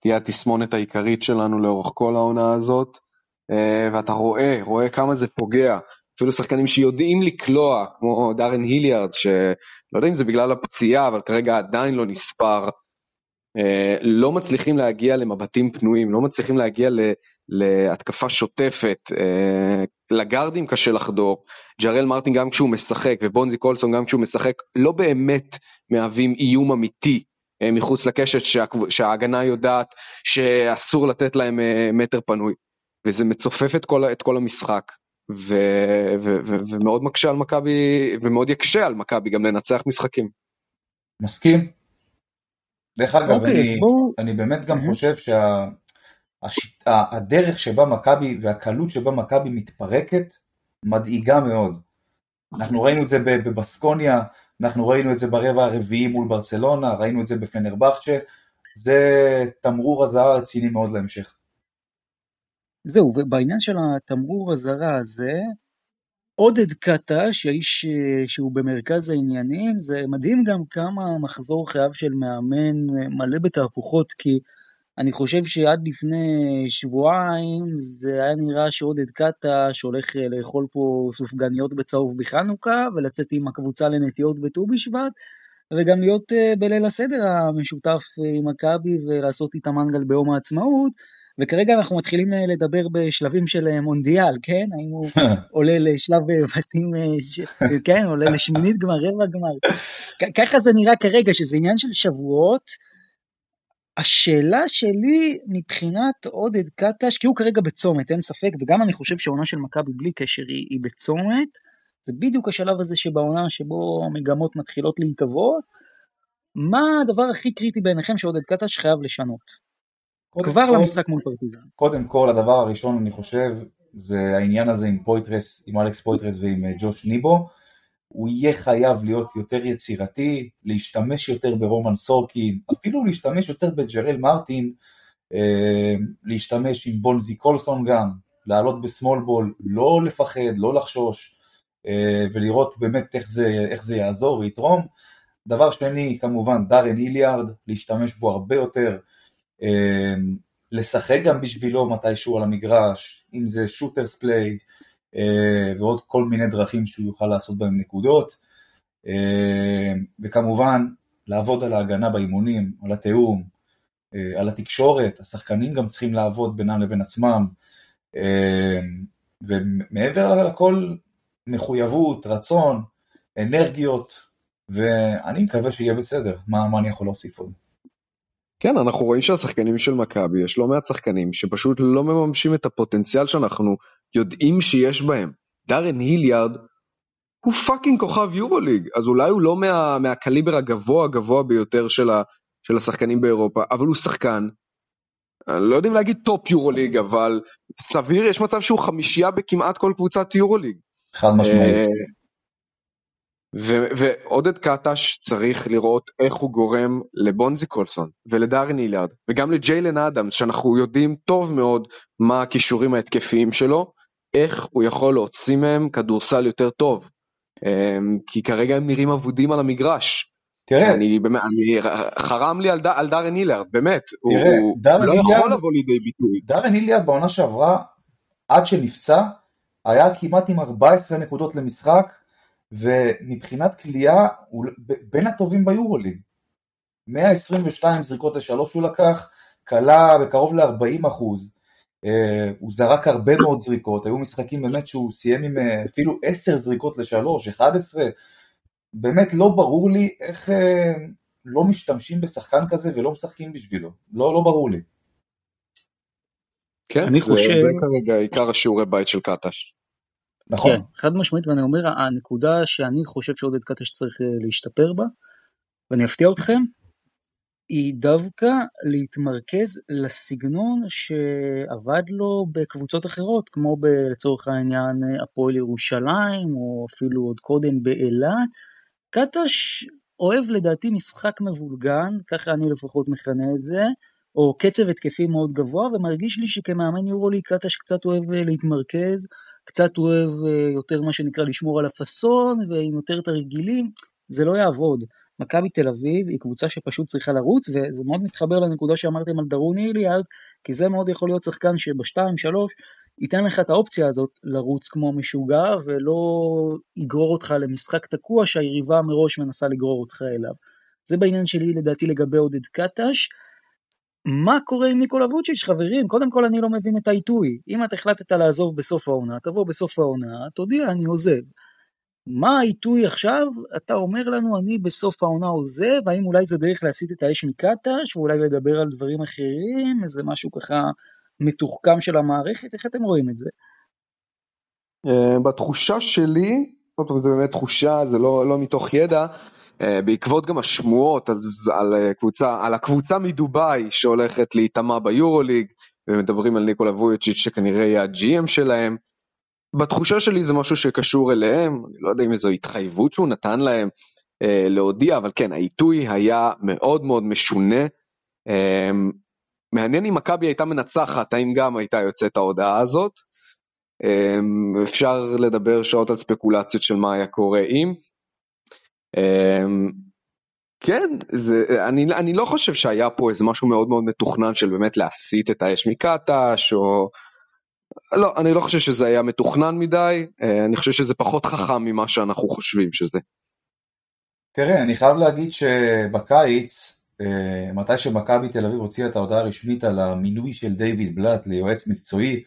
תהיה התסמונת העיקרית שלנו לאורך כל העונה הזאת, ואתה רואה, רואה כמה זה פוגע. אפילו שחקנים שיודעים לקלוע, כמו דארן היליארד, שלא יודע אם זה בגלל הפציעה, אבל כרגע עדיין לא נספר, אה, לא מצליחים להגיע למבטים פנויים, לא מצליחים להגיע ל- להתקפה שוטפת, אה, לגארדים קשה לחדור, ג'רל מרטין גם כשהוא משחק ובונזי קולסון גם כשהוא משחק, לא באמת מהווים איום אמיתי אה, מחוץ לקשת שההגנה יודעת שאסור לתת להם מטר פנוי, וזה מצופף את כל, את כל המשחק. ו, ו, ו, ומאוד מקשה על מכבי ומאוד יקשה על מכבי גם לנצח משחקים. מסכים? דרך אגב, אוקיי, אז אני, בואו... אני באמת גם מהמם. חושב שהדרך שבה מכבי והקלות שבה מכבי מתפרקת מדאיגה מאוד. אנחנו ראינו את זה בבסקוניה, אנחנו ראינו את זה ברבע הרביעי מול ברצלונה, ראינו את זה בפנרבכצ'ה, זה תמרור אזהרה רציני מאוד להמשך. זהו, ובעניין של התמרור אזהרה הזה, עודד קטש, האיש אה, שהוא במרכז העניינים, זה מדהים גם כמה מחזור חייו של מאמן אה, מלא בתהפוכות, כי אני חושב שעד לפני שבועיים זה היה נראה שעודד קטש הולך אה, לאכול פה סופגניות בצהוב בחנוכה, ולצאת עם הקבוצה לנטיעות בט"ו בשבט, וגם להיות בליל הסדר המשותף עם מכבי ולעשות איתה מנגל ביום העצמאות. וכרגע אנחנו מתחילים אה, לדבר בשלבים של אה, מונדיאל, כן? האם הוא עולה לשלב אה, בתים, ש... כן, עולה לשמינית גמר, רבע גמר. ככה זה נראה כרגע, שזה עניין של שבועות. השאלה שלי מבחינת עודד קטש, כי הוא כרגע בצומת, אין ספק, וגם אני חושב שהעונה של מכבי בלי קשר היא, היא בצומת, זה בדיוק השלב הזה שבעונה שבו המגמות מתחילות להתהוות. מה הדבר הכי קריטי בעיניכם שעודד קטש חייב לשנות? כבר כל- למשחק מול פרטיזן. קודם כל, הדבר הראשון, אני חושב, זה העניין הזה עם פויטרס, עם אלכס פויטרס ועם אה, ג'וש ניבו. הוא יהיה חייב להיות יותר יצירתי, להשתמש יותר ברומן סורקין, אפילו להשתמש יותר בג'רל מרטין, אה, להשתמש עם בונזי קולסון גם, לעלות בסמול בול, לא לפחד, לא לחשוש, אה, ולראות באמת איך זה, איך זה יעזור ויתרום. דבר שני, כמובן, דארן היליארד, להשתמש בו הרבה יותר, לשחק גם בשבילו מתישהו על המגרש, אם זה שוטרס פליי, אה, ועוד כל מיני דרכים שהוא יוכל לעשות בהם נקודות, אה, וכמובן לעבוד על ההגנה באימונים, על התיאום, אה, על התקשורת, השחקנים גם צריכים לעבוד בינם לבין עצמם, אה, ומעבר לכל מחויבות, רצון, אנרגיות, ואני מקווה שיהיה בסדר, מה, מה אני יכול להוסיף עוד? כן, אנחנו רואים שהשחקנים של מכבי, יש לא מעט שחקנים שפשוט לא מממשים את הפוטנציאל שאנחנו יודעים שיש בהם. דארון היליארד הוא fucking כוכב יורוליג, אז אולי הוא לא מה, מהקליבר הגבוה הגבוה ביותר של, ה, של השחקנים באירופה, אבל הוא שחקן, לא יודעים להגיד טופ יורוליג, אבל סביר, יש מצב שהוא חמישייה בכמעט כל קבוצת יורוליג. חד משמעית. ועודד קטש צריך לראות איך הוא גורם לבונזי קולסון ולדארון היליארד וגם לג'יילן אדמס שאנחנו יודעים טוב מאוד מה הכישורים ההתקפיים שלו, איך הוא יכול להוציא מהם כדורסל יותר טוב. אמ, כי כרגע הם נראים אבודים על המגרש. תראה, אני באמת, אני, חרם לי על, ד, על דארן הילארד, באמת. תראה, הוא, הוא לא יכול הילארד- לבוא לידי ביטוי. דארן היליארד בעונה שעברה, עד שנפצע, היה כמעט עם 14 נקודות למשחק, ומבחינת כליאה הוא ב- בין הטובים ביורוליג. 122 זריקות לשלוש הוא לקח, כלה בקרוב ל-40 אחוז. אה, הוא זרק הרבה מאוד זריקות, היו משחקים באמת שהוא סיים עם אה, אפילו 10 זריקות לשלוש, 11. באמת לא ברור לי איך אה, לא משתמשים בשחקן כזה ולא משחקים בשבילו. לא, לא ברור לי. כן, אני זה, חושב... זה כרגע עיקר השיעורי בית של קטש. נכון. כן, חד משמעית, ואני אומר, הנקודה שאני חושב שעודד קטש צריך אה, להשתפר בה, ואני אפתיע אתכם, היא דווקא להתמרכז לסגנון שעבד לו בקבוצות אחרות, כמו ב, לצורך העניין הפועל ירושלים, או אפילו עוד קודם באילת. קטש אוהב לדעתי משחק מבולגן, ככה אני לפחות מכנה את זה, או קצב התקפי מאוד גבוה, ומרגיש לי שכמאמן יורולי קטש קצת אוהב אה, להתמרכז, קצת אוהב אה, יותר מה שנקרא לשמור על הפאסון, ועם יותר תרגילים, זה לא יעבוד. מכבי תל אביב היא קבוצה שפשוט צריכה לרוץ, וזה מאוד מתחבר לנקודה שאמרתם על דרוני איליארד, כי זה מאוד יכול להיות שחקן שבשתיים, שלוש, ייתן לך את האופציה הזאת לרוץ כמו משוגע, ולא יגרור אותך למשחק תקוע שהיריבה מראש מנסה לגרור אותך אליו. זה בעניין שלי לדעתי לגבי עודד קטש. מה קורה עם ניקולה ווצ'יץ', חברים? קודם כל אני לא מבין את העיתוי. אם את החלטת לעזוב בסוף העונה, תבוא בסוף העונה, תודיע, אני עוזב. מה העיתוי עכשיו? אתה אומר לנו, אני בסוף העונה עוזב, האם אולי זה דרך להסיט את האש מקטש, ואולי לדבר על דברים אחרים, איזה משהו ככה מתוחכם של המערכת, איך אתם רואים את זה? אה, בתחושה שלי, זה באמת תחושה, זה לא, לא מתוך ידע, בעקבות גם השמועות על, על, אה, קבוצה, על הקבוצה מדובאי שהולכת להיטמע ביורוליג, ומדברים על ניקולה וויצ'יץ' שכנראה יהיה הג'י.אם שלהם, בתחושה שלי זה משהו שקשור אליהם, אני לא יודע אם זו התחייבות שהוא נתן להם אה, להודיע, אבל כן, העיתוי היה מאוד מאוד משונה. אה, מעניין אם מכבי הייתה מנצחת, האם גם הייתה יוצאת ההודעה הזאת. אה, אפשר לדבר שעות על ספקולציות של מה היה קורה אם. אה, כן, זה, אני, אני לא חושב שהיה פה איזה משהו מאוד מאוד מתוכנן של באמת להסיט את האש מקטש, או... לא, אני לא חושב שזה היה מתוכנן מדי, אה, אני חושב שזה פחות חכם ממה שאנחנו חושבים שזה. תראה, אני חייב להגיד שבקיץ, אה, מתי שמכבי תל אביב הוציאה את ההודעה הרשמית על המינוי של דיוויד בלאט ליועץ מקצועי,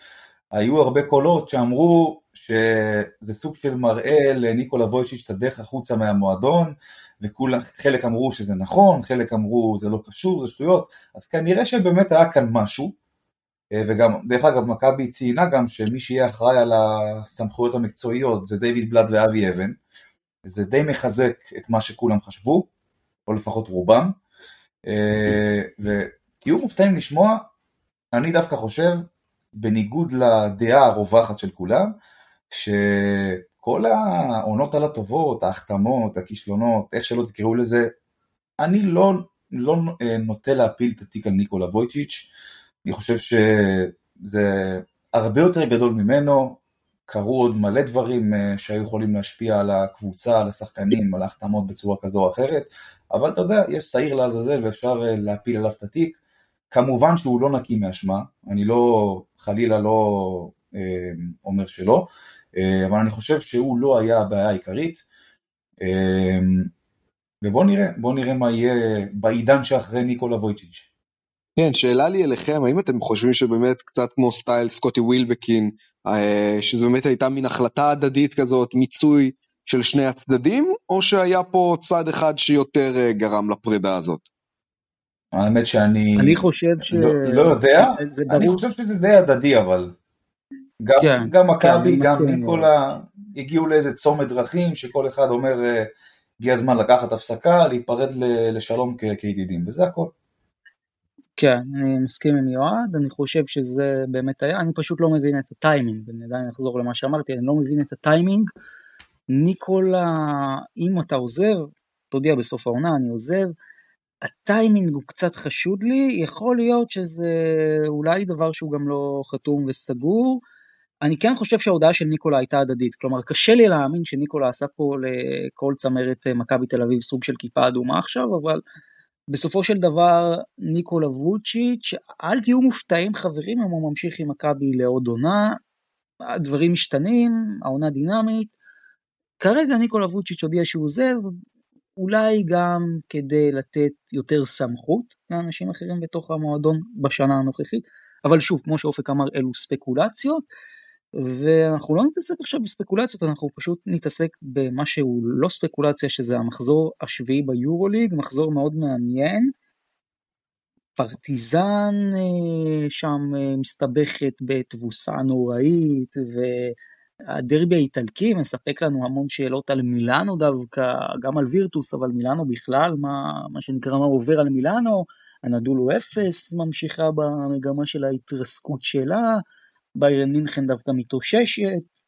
היו הרבה קולות שאמרו שזה סוג של מראה לניקולה וויצ'יץ' את הדרך החוצה מהמועדון, וחלק אמרו שזה נכון, חלק אמרו זה לא קשור, זה שטויות, אז כנראה שבאמת היה כאן משהו, אה, וגם, דרך אגב, מכבי ציינה גם שמי שיהיה אחראי על הסמכויות המקצועיות זה דיוויד בלאד ואבי אבן, זה די מחזק את מה שכולם חשבו, או לפחות רובם, אה, ותהיו מופתעים לשמוע, אני דווקא חושב, בניגוד לדעה הרווחת של כולם, שכל העונות על הטובות, ההחתמות, הכישלונות, איך שלא תקראו לזה, אני לא, לא אה, נוטה להפיל את התיק על ניקולה וויצ'יץ', אני חושב שזה הרבה יותר גדול ממנו, קרו עוד מלא דברים אה, שהיו יכולים להשפיע על הקבוצה, על השחקנים, על ההחתמות בצורה כזו או אחרת, אבל אתה יודע, יש שעיר לעזאזל ואפשר אה, להפיל עליו את התיק. כמובן שהוא לא נקי מאשמה, אני לא, חלילה לא אה, אומר שלא, אה, אבל אני חושב שהוא לא היה הבעיה העיקרית. אה, ובואו נראה, בואו נראה מה יהיה בעידן שאחרי ניקולה וויצ'יץ'. כן, שאלה לי אליכם, האם אתם חושבים שבאמת קצת כמו סטייל סקוטי ווילבקין, אה, שזו באמת הייתה מין החלטה הדדית כזאת, מיצוי של שני הצדדים, או שהיה פה צד אחד שיותר אה, גרם לפרידה הזאת? האמת שאני... אני חושב ש... לא, לא יודע, ברור... אני חושב שזה די הדדי אבל. גם, כן, גם כן, מכבי, כן, גם ניקולה, הגיעו לאיזה צומת דרכים שכל אחד אומר, אה, הגיע הזמן לקחת הפסקה, להיפרד לשלום כידידים, וזה הכל. כן, אני מסכים עם יועד, אני חושב שזה באמת היה, אני פשוט לא מבין את הטיימינג, אני עדיין אחזור למה שאמרתי, אני לא מבין את הטיימינג. ניקולה, אם אתה עוזב, תודיע בסוף העונה, אני עוזב, הטיימינג הוא קצת חשוד לי, יכול להיות שזה אולי דבר שהוא גם לא חתום וסגור. אני כן חושב שההודעה של ניקולה הייתה הדדית, כלומר קשה לי להאמין שניקולה עשה פה לכל צמרת מכבי תל אביב סוג של כיפה אדומה עכשיו, אבל בסופו של דבר ניקולה ווצ'יץ', אל תהיו מופתעים חברים אם הוא ממשיך עם מכבי לעוד עונה, הדברים משתנים, העונה דינמית. כרגע ניקולה ווצ'יץ' הודיע שהוא עוזב, אולי גם כדי לתת יותר סמכות לאנשים אחרים בתוך המועדון בשנה הנוכחית, אבל שוב, כמו שאופק אמר, אלו ספקולציות. ואנחנו לא נתעסק עכשיו בספקולציות, אנחנו פשוט נתעסק במה שהוא לא ספקולציה, שזה המחזור השביעי ביורוליג, מחזור מאוד מעניין. פרטיזן שם מסתבכת בתבוסה נוראית, והדרבי האיטלקי מספק לנו המון שאלות על מילאנו דווקא, גם על וירטוס, אבל מילאנו בכלל, מה, מה שנקרא מה עובר על מילאנו, הנדולו אפס ממשיכה במגמה של ההתרסקות שלה, ביירן מינכן דווקא מתאוששת.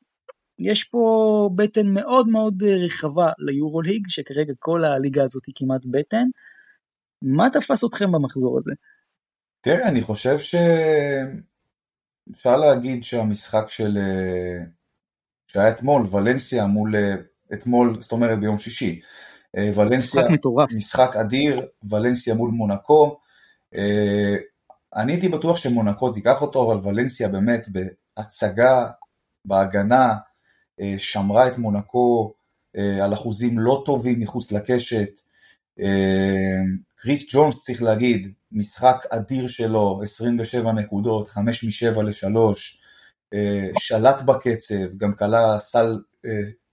יש פה בטן מאוד מאוד רחבה ליורוליג, שכרגע כל הליגה הזאת היא כמעט בטן. מה תפס אתכם במחזור הזה? תראה, אני חושב ש... אפשר להגיד שהמשחק של... שהיה אתמול, ולנסיה מול... אתמול, זאת אומרת ביום שישי. ולנסיה, משחק מטורף. משחק אדיר, ולנסיה מול מונקו. אני הייתי בטוח שמונקו תיקח אותו, אבל ולנסיה באמת בהצגה, בהגנה, שמרה את מונקו על אחוזים לא טובים מחוץ לקשת. קריס ג'ונס צריך להגיד, משחק אדיר שלו, 27 נקודות, 5 מ-7 ל-3, שלט בקצב, גם כלה סל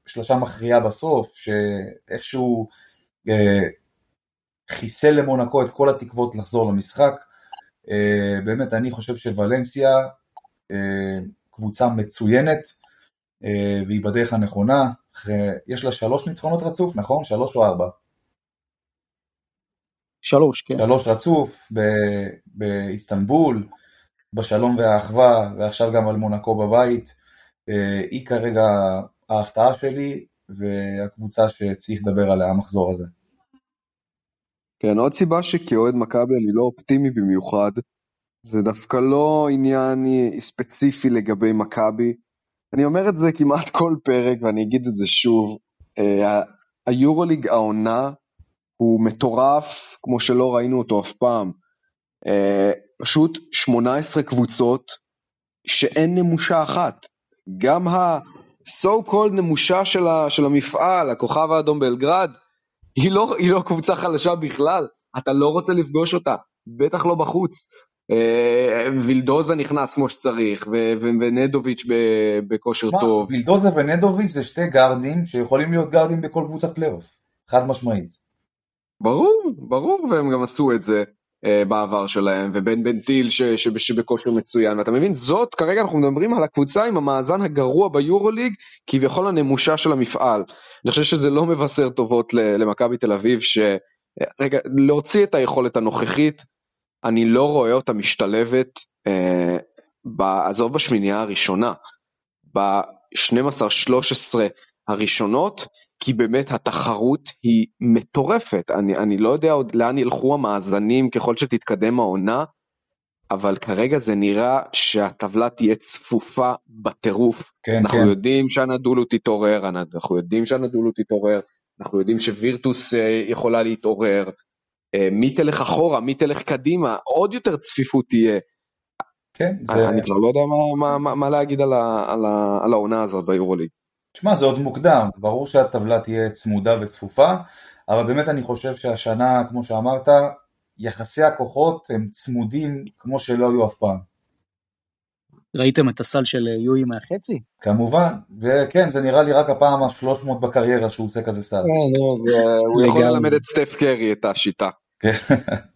שלושה מכריעה בסוף, שאיכשהו חיסל למונקו את כל התקוות לחזור למשחק. באמת, אני חושב שוולנסיה קבוצה מצוינת, והיא בדרך הנכונה. יש לה שלוש ניצחונות רצוף, נכון? שלוש או ארבע? שלוש, כן. שלוש רצוף באיסטנבול, בשלום והאחווה, ועכשיו גם על מונקו בבית. היא כרגע ההפתעה שלי, והקבוצה שצריך לדבר עליה המחזור הזה. כן, עוד סיבה שכאוהד מכבי אני לא אופטימי במיוחד, זה דווקא לא עניין ספציפי לגבי מכבי. אני אומר את זה כמעט כל פרק ואני אגיד את זה שוב. היורוליג העונה הוא מטורף כמו שלא ראינו אותו אף פעם. פשוט 18 קבוצות שאין נמושה אחת. גם ה-so called נמושה של, ה, של המפעל, הכוכב האדום בלגרד, היא לא, היא לא קבוצה חלשה בכלל, אתה לא רוצה לפגוש אותה, בטח לא בחוץ. וילדוזה נכנס כמו שצריך, ונדוביץ' בכושר טוב. וילדוזה ונדוביץ' זה שתי גארדים שיכולים להיות גארדים בכל קבוצת פלייאוף, חד משמעית. ברור, ברור, והם גם עשו את זה. בעבר שלהם, ובן בן טיל שבכושר מצוין, ואתה מבין, זאת, כרגע אנחנו מדברים על הקבוצה עם המאזן הגרוע ביורוליג, כביכול הנמושה של המפעל. אני חושב שזה לא מבשר טובות למכבי תל אביב, שרגע, להוציא את היכולת הנוכחית, אני לא רואה אותה משתלבת, עזוב בשמינייה הראשונה, ב-12-13 הראשונות, כי באמת התחרות היא מטורפת, אני, אני לא יודע עוד לאן ילכו המאזנים ככל שתתקדם העונה, אבל כרגע זה נראה שהטבלה תהיה צפופה בטירוף. כן, אנחנו כן. יודעים שהנדולו תתעורר, אנחנו יודעים שהנדולו תתעורר, אנחנו יודעים שווירטוס יכולה להתעורר, מי תלך אחורה, מי תלך קדימה, עוד יותר צפיפות תהיה. כן, זה... אני כבר לא יודע מה, מה, מה, מה להגיד על, ה, על, ה, על העונה הזאת ביורוליג. תשמע, זה עוד מוקדם, ברור שהטבלה תהיה צמודה וצפופה, אבל באמת אני חושב שהשנה, כמו שאמרת, יחסי הכוחות הם צמודים כמו שלא היו אף פעם. ראיתם את הסל של יואי מהחצי? כמובן, וכן, זה נראה לי רק הפעם ה-300 בקריירה שהוא עושה כזה סל. הוא יכול ללמד את סטף קרי את השיטה.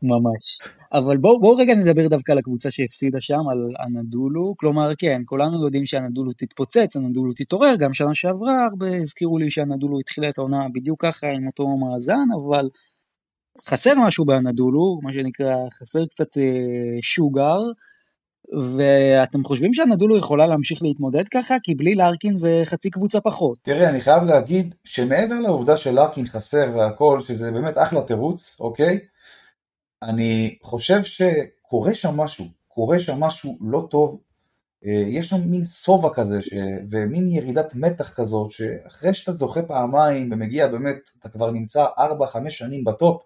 ממש. אבל בואו בוא רגע נדבר דווקא על הקבוצה שהפסידה שם, על אנדולו. כלומר, כן, כולנו יודעים שאנדולו תתפוצץ, אנדולו תתעורר, גם שנה שעברה הרבה הזכירו לי שאנדולו התחילה את העונה בדיוק ככה עם אותו מאזן, אבל חסר משהו באנדולו, מה שנקרא, חסר קצת אה, שוגר. ואתם חושבים שהנדולו יכולה להמשיך להתמודד ככה? כי בלי לארקין זה חצי קבוצה פחות. תראה, אני חייב להגיד שמעבר לעובדה שלארקין חסר והכל, שזה באמת אחלה תירוץ, אוקיי? אני חושב שקורה שם משהו, קורה שם משהו לא טוב, יש שם מין שובע כזה ש... ומין ירידת מתח כזאת שאחרי שאתה זוכה פעמיים ומגיע באמת, אתה כבר נמצא 4-5 שנים בטופ,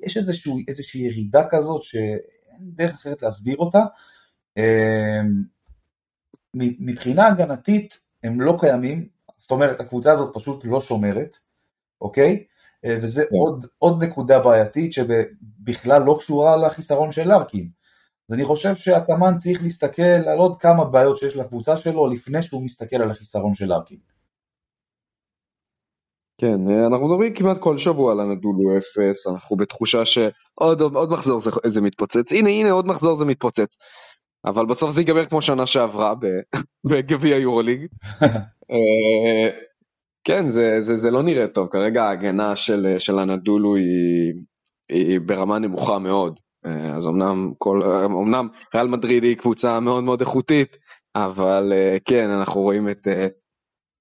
יש איזשהו, איזושהי ירידה כזאת שאין דרך אחרת להסביר אותה. מבחינה הגנתית הם לא קיימים, זאת אומרת הקבוצה הזאת פשוט לא שומרת, אוקיי? וזה כן. עוד, עוד נקודה בעייתית שבכלל לא קשורה לחיסרון של לארקין. אז אני חושב שהתאמן צריך להסתכל על עוד כמה בעיות שיש לקבוצה שלו לפני שהוא מסתכל על החיסרון של לארקין. כן, אה, אנחנו מדברים כמעט כל שבוע על הנדולו אפס, אנחנו בתחושה שעוד עוד מחזור זה, זה מתפוצץ, הנה הנה עוד מחזור זה מתפוצץ, אבל בסוף זה ייגמר כמו שנה שעברה בגביע יורוליג. אה, כן, זה, זה, זה לא נראה טוב, כרגע ההגנה של, של הנדולו היא, היא ברמה נמוכה מאוד, אה, אז אמנם, כל, אמנם ריאל מדריד היא קבוצה מאוד מאוד איכותית, אבל כן, אנחנו רואים את,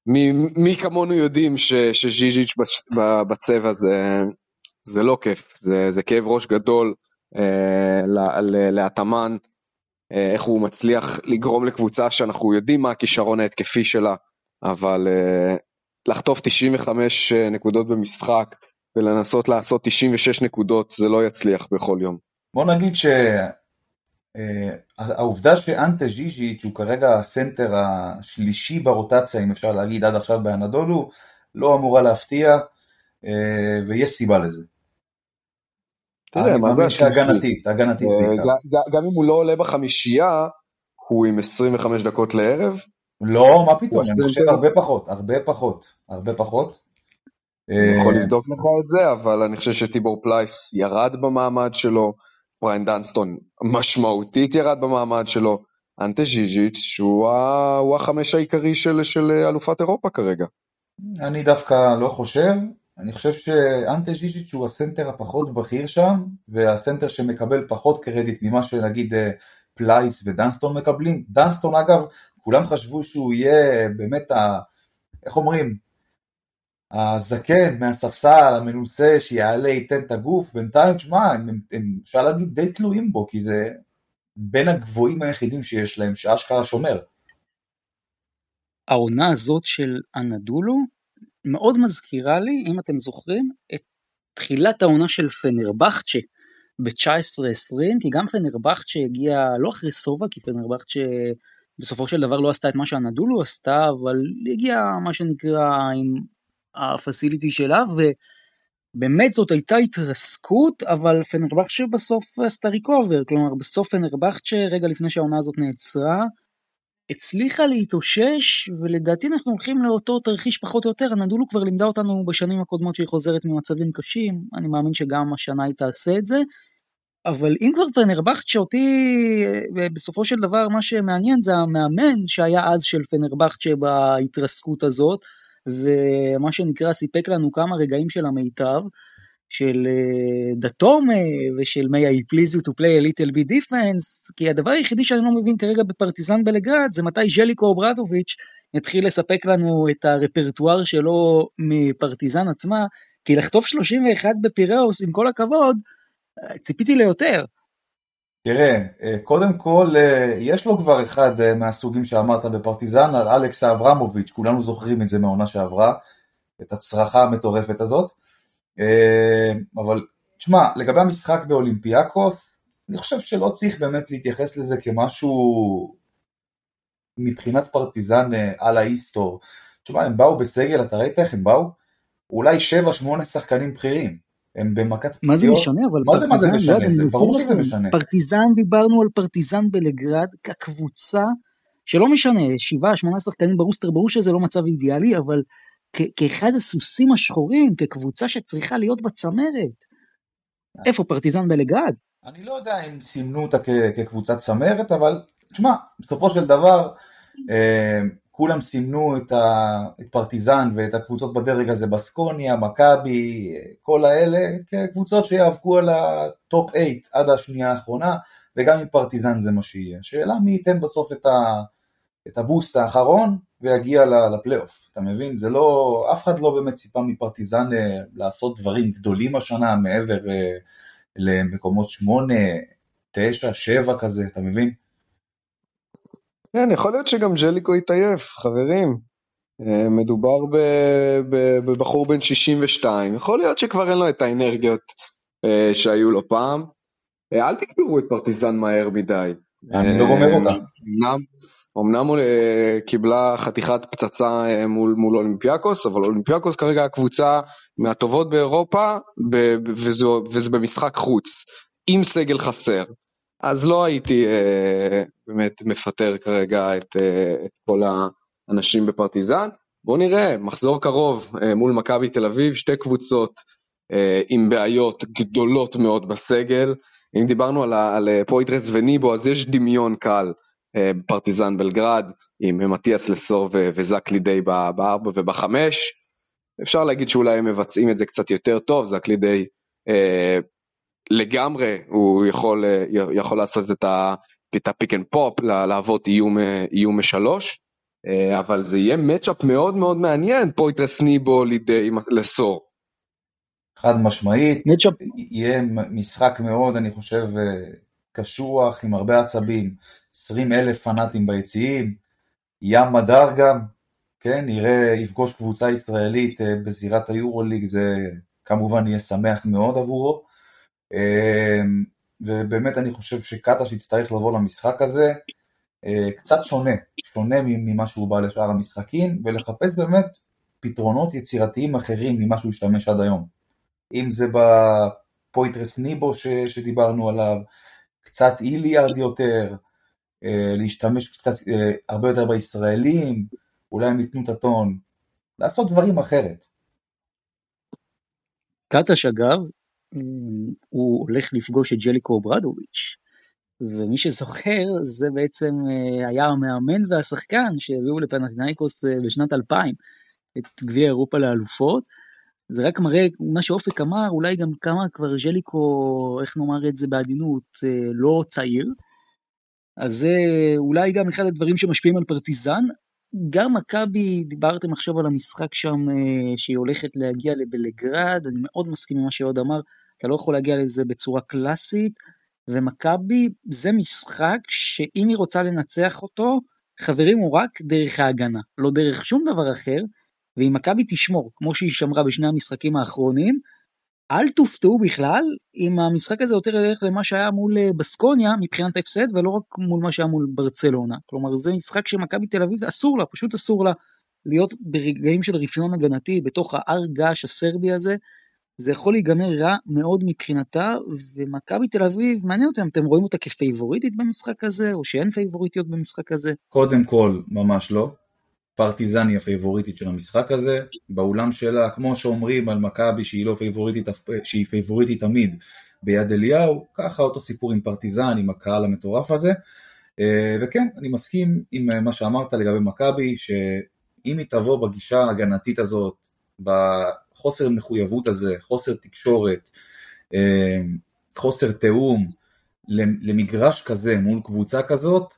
מי, מי כמונו יודעים שז'יז'יץ' בצבע זה, זה לא כיף, זה, זה כאב ראש גדול אה, לאטמן, אה, איך הוא מצליח לגרום לקבוצה שאנחנו יודעים מה הכישרון ההתקפי שלה, אבל אה, לחטוף 95 אה, נקודות במשחק ולנסות לעשות 96 נקודות זה לא יצליח בכל יום. בוא נגיד ש... אה, שאנטה ז'יז'יץ' הוא כרגע הסנטר השלישי ברוטציה, אם אפשר להגיד עד עכשיו באנדולו, לא אמורה להפתיע, אה, ויש סיבה לזה. תראה, מה זה השלישי? הגנתית, הגנתית בעיקר. גם אם הוא לא עולה בחמישייה, הוא עם 25 דקות לערב. לא, מה פתאום, אני חושב הרבה פחות, הרבה פחות, הרבה פחות. אני יכול לבדוק לך את זה, אבל אני חושב שטיבור פלייס ירד במעמד שלו. בראיין דנסטון משמעותית ירד במעמד שלו, אנטה ז'יז'יץ' שהוא הוא החמש העיקרי של, של אלופת אירופה כרגע. אני דווקא לא חושב, אני חושב שאנטה ז'יז'יץ' הוא הסנטר הפחות בכיר שם, והסנטר שמקבל פחות קרדיט ממה שנגיד אה, פלייס ודנסטון מקבלים. דנסטון אגב, כולם חשבו שהוא יהיה באמת ה... איך אומרים? הזקן מהספסל, המנוסה, שיעלה, ייתן את הגוף, בינתיים, תשמע, הם, הם, הם, אפשר להגיד די תלויים בו, כי זה בין הגבוהים היחידים שיש להם, שאשכרה שומר. העונה הזאת של אנדולו מאוד מזכירה לי, אם אתם זוכרים, את תחילת העונה של פנרבכצ'ה ב-19-20, כי גם פנרבכצ'ה הגיע לא אחרי סובה, כי פנרבכצ'ה בסופו של דבר לא עשתה את מה שאנדולו עשתה, אבל הגיעה מה שנקרא עם הפסיליטי שלה, ובאמת זאת הייתה התרסקות, אבל פנרבכצ'ה בסוף עשתה ריקובר, כלומר בסוף פנרבכצ'ה, רגע לפני שהעונה הזאת נעצרה, הצליחה להתאושש, ולדעתי אנחנו הולכים לאותו תרחיש פחות או יותר, הנדולו כבר לימדה אותנו בשנים הקודמות שהיא חוזרת ממצבים קשים, אני מאמין שגם השנה היא תעשה את זה, אבל אם כבר פנרבכצ'ה אותי, בסופו של דבר מה שמעניין זה המאמן שהיה אז של פנרבכצ'ה בהתרסקות הזאת, ומה שנקרא סיפק לנו כמה רגעים של המיטב, של אה, דתומה ושל may I please you to play a little bit defense, כי הדבר היחידי שאני לא מבין כרגע בפרטיזן בלגרד זה מתי ז'ליקו אוברדוביץ' יתחיל לספק לנו את הרפרטואר שלו מפרטיזן עצמה, כי לחטוף 31 בפיראוס עם כל הכבוד, ציפיתי ליותר. תראה, אה, קודם כל, אה, יש לו כבר אחד אה, מהסוגים שאמרת בפרטיזן, על אלכס אברמוביץ', כולנו זוכרים את זה מהעונה שעברה, את הצרחה המטורפת הזאת. אבל תשמע, לגבי המשחק באולימפיאקוס, אני חושב שלא צריך באמת להתייחס לזה כמשהו מבחינת פרטיזן על ההיסטור. תשמע, הם באו בסגל, אתה ראית איך הם באו? אולי 7-8 שחקנים בכירים. הם במכת פציעות. מה זה משנה? אבל מה זה מה זה משנה? זה ברור שזה משנה. פרטיזן, דיברנו על פרטיזן בלגרד כקבוצה, שלא משנה, שבעה, שמונה שחקנים ברוסטר, ברור שזה לא מצב אידיאלי, אבל כאחד הסוסים השחורים, כקבוצה שצריכה להיות בצמרת. איפה פרטיזן בלגרד? אני לא יודע אם סימנו אותה כקבוצת צמרת, אבל תשמע, בסופו של דבר, אה, כולם סימנו את, ה, את פרטיזן ואת הקבוצות בדרג הזה, בסקוניה, מכבי, כל האלה, כקבוצות שיאבקו על הטופ 8 עד השנייה האחרונה, וגם עם פרטיזן זה מה שיהיה. השאלה מי ייתן בסוף את, ה, את הבוסט האחרון ויגיע לפלייאוף, אתה מבין? זה לא, אף אחד לא באמת ציפה מפרטיזן אה, לעשות דברים גדולים השנה מעבר אה, למקומות 8, 9, 7 כזה, אתה מבין? כן, יכול להיות שגם ג'ליקו יתעייף, חברים. אה, מדובר בבחור בן 62, יכול להיות שכבר אין לו את האנרגיות אה, שהיו לו פעם. אה, אל תקברו את פרטיזן מהר מדי. אני לא גומר אותה. אמנם הוא קיבלה חתיכת פצצה מול, מול אולימפיאקוס, אבל אולימפיאקוס כרגע הקבוצה מהטובות באירופה, וזה, וזה במשחק חוץ, עם סגל חסר. אז לא הייתי אה, באמת מפטר כרגע את, אה, את כל האנשים בפרטיזן. בואו נראה, מחזור קרוב מול מכבי תל אביב, שתי קבוצות עם בעיות גדולות מאוד בסגל. אם דיברנו על, על פויטרס וניבו, אז יש דמיון קל בפרטיזן בלגרד, עם מתיאס לסור וזק לידי בארבע ובחמש. אפשר להגיד שאולי הם מבצעים את זה קצת יותר טוב, זק לידי אה, לגמרי, הוא יכול, אה, יכול לעשות את, ה, את ה pick and pop, להוות איום, אה, איום משלוש, אה, אבל זה יהיה matchup מאוד מאוד מעניין, פויטרס ניבו לידי לסור. חד משמעית, matchup. יהיה משחק מאוד, אני חושב, קשוח, עם הרבה עצבים, 20 אלף פנאטים ביציעים, ים מדר גם, כן, יראה, יפגוש קבוצה ישראלית בזירת היורוליג, זה כמובן יהיה שמח מאוד עבורו. אה, ובאמת אני חושב שקטש יצטרך לבוא למשחק הזה אה, קצת שונה, שונה ממה שהוא בא לשאר המשחקים, ולחפש באמת פתרונות יצירתיים אחרים ממה שהוא השתמש עד היום. אם זה בפויטרס ניבו ש, שדיברנו עליו, קצת איליארד יותר, להשתמש קצת הרבה יותר בישראלים, אולי הם ייתנו את הטון, לעשות דברים אחרת. קטש אגב, הוא הולך לפגוש את ג'ליקו ברדוביץ', ומי שזוכר זה בעצם אה, היה המאמן והשחקן שהביאו לפנתנייקוס אה, בשנת 2000 את גביע אירופה לאלופות. זה רק מראה מה שאופק אמר, אולי גם כמה כבר ז'ליקו, איך נאמר את זה בעדינות, אה, לא צעיר. אז זה אולי גם אחד הדברים שמשפיעים על פרטיזן, גם מכבי, דיברתם עכשיו על המשחק שם אה, שהיא הולכת להגיע לבלגרד, אני מאוד מסכים עם מה שעוד אמר, אתה לא יכול להגיע לזה בצורה קלאסית, ומכבי זה משחק שאם היא רוצה לנצח אותו, חברים הוא רק דרך ההגנה, לא דרך שום דבר אחר, ואם מכבי תשמור, כמו שהיא שמרה בשני המשחקים האחרונים, אל תופתעו בכלל אם המשחק הזה יותר ילך למה שהיה מול אה, בסקוניה מבחינת ההפסד ולא רק מול מה שהיה מול ברצלונה. כלומר זה משחק שמכבי תל אביב אסור לה, פשוט אסור לה להיות ברגעים של רפיון הגנתי בתוך ההר געש הסרבי הזה. זה יכול להיגמר רע מאוד מבחינתה, ומכבי תל אביב, מעניין אותם, אתם רואים אותה כפייבוריטית במשחק הזה, או שאין פייבוריטיות במשחק הזה? קודם כל, ממש לא. פרטיזן היא הפייבוריטית של המשחק הזה, באולם שלה, כמו שאומרים על מכבי שהיא לא פייבוריטית, שהיא פייבוריטית תמיד ביד אליהו, ככה אותו סיפור עם פרטיזן, עם הקהל המטורף הזה, אה, וכן, אני מסכים עם אה, מה שאמרת לגבי מכבי, שאם היא תבוא בגישה ההגנתית הזאת, בחוסר מחויבות הזה, חוסר תקשורת, אה, חוסר תיאום, למגרש כזה מול קבוצה כזאת,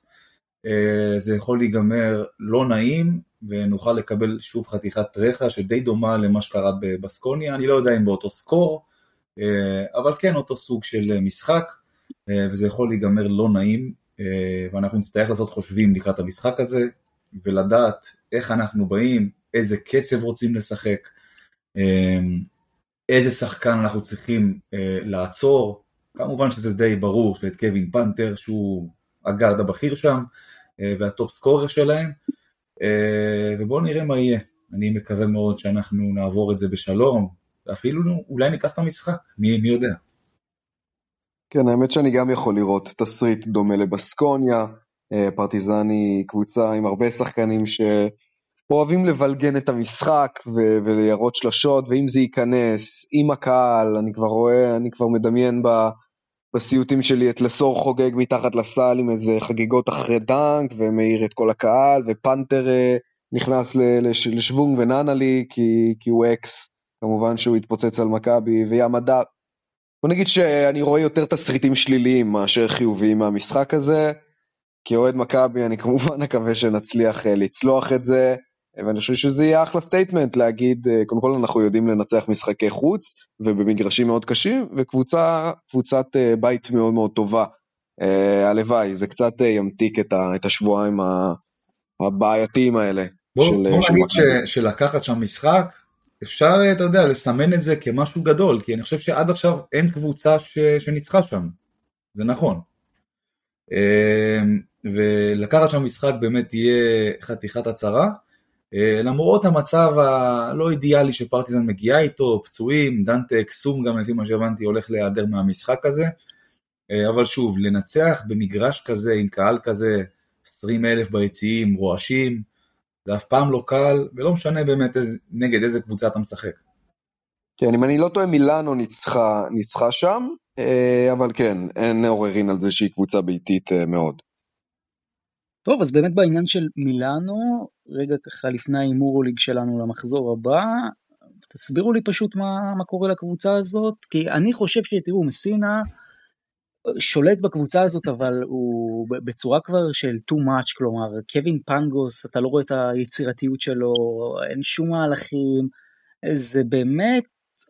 זה יכול להיגמר לא נעים, ונוכל לקבל שוב חתיכת רחע שדי דומה למה שקרה בבסקוניה, אני לא יודע אם באותו סקור, אה, אבל כן אותו סוג של משחק, אה, וזה יכול להיגמר לא נעים, אה, ואנחנו נצטרך לעשות חושבים לקראת המשחק הזה, ולדעת איך אנחנו באים, איזה קצב רוצים לשחק, איזה שחקן אנחנו צריכים לעצור, כמובן שזה די ברור שאת קווין פנתר שהוא הגארד הבכיר שם, והטופ סקורר שלהם, אה, ובואו נראה מה יהיה. אני מקווה מאוד שאנחנו נעבור את זה בשלום, ואפילו אולי ניקח את המשחק, מי, מי יודע. כן, האמת שאני גם יכול לראות תסריט דומה לבסקוניה, אה, פרטיזן היא קבוצה עם הרבה שחקנים שאוהבים לבלגן את המשחק ו- וליירות שלשות, ואם זה ייכנס עם הקהל, אני כבר רואה, אני כבר מדמיין ב- בסיוטים שלי את לסור חוגג מתחת לסל עם איזה חגיגות אחרי דנק ומאיר את כל הקהל ופנתר אה, נכנס לשוונג וננלי כי, כי הוא אקס כמובן שהוא התפוצץ על מכבי וים הדר. בוא נגיד שאני רואה יותר תסריטים שליליים מאשר חיוביים מהמשחק הזה. כאוהד מכבי אני כמובן מקווה שנצליח אה, לצלוח את זה. ואני חושב שזה יהיה אחלה סטייטמנט להגיד, אה, קודם כל אנחנו יודעים לנצח משחקי חוץ ובמגרשים מאוד קשים, וקבוצה, קבוצת אה, בית מאוד מאוד טובה. אה, הלוואי, זה קצת ימתיק את השבועיים הבעייתיים האלה. בוא, של, בוא נגיד ש, שלקחת שם משחק, אפשר, אתה יודע, לסמן את זה כמשהו גדול, כי אני חושב שעד עכשיו אין קבוצה ש, שניצחה שם, זה נכון. ולקחת שם משחק באמת תהיה חתיכת הצהרה. אה, למרות המצב הלא אידיאלי שפרטיזן מגיעה איתו, פצועים, דנטה קסום גם לפי מה שהבנתי הולך להיעדר מהמשחק הזה, אה, אבל שוב, לנצח במגרש כזה עם קהל כזה, 20 אלף ביציעים, רועשים, זה אף פעם לא קל, ולא משנה באמת איזה, נגד איזה קבוצה אתה משחק. כן, אם אני לא טועה, מילאנו ניצחה, ניצחה שם, אה, אבל כן, אין עוררין על זה שהיא קבוצה ביתית מאוד. טוב, אז באמת בעניין של מילאנו, רגע ככה לפני ההימור ליג שלנו למחזור הבא, תסבירו לי פשוט מה, מה קורה לקבוצה הזאת, כי אני חושב שתראו, מסינה שולט בקבוצה הזאת, אבל הוא בצורה כבר של too much, כלומר, קווין פנגוס, אתה לא רואה את היצירתיות שלו, אין שום מהלכים, זה באמת,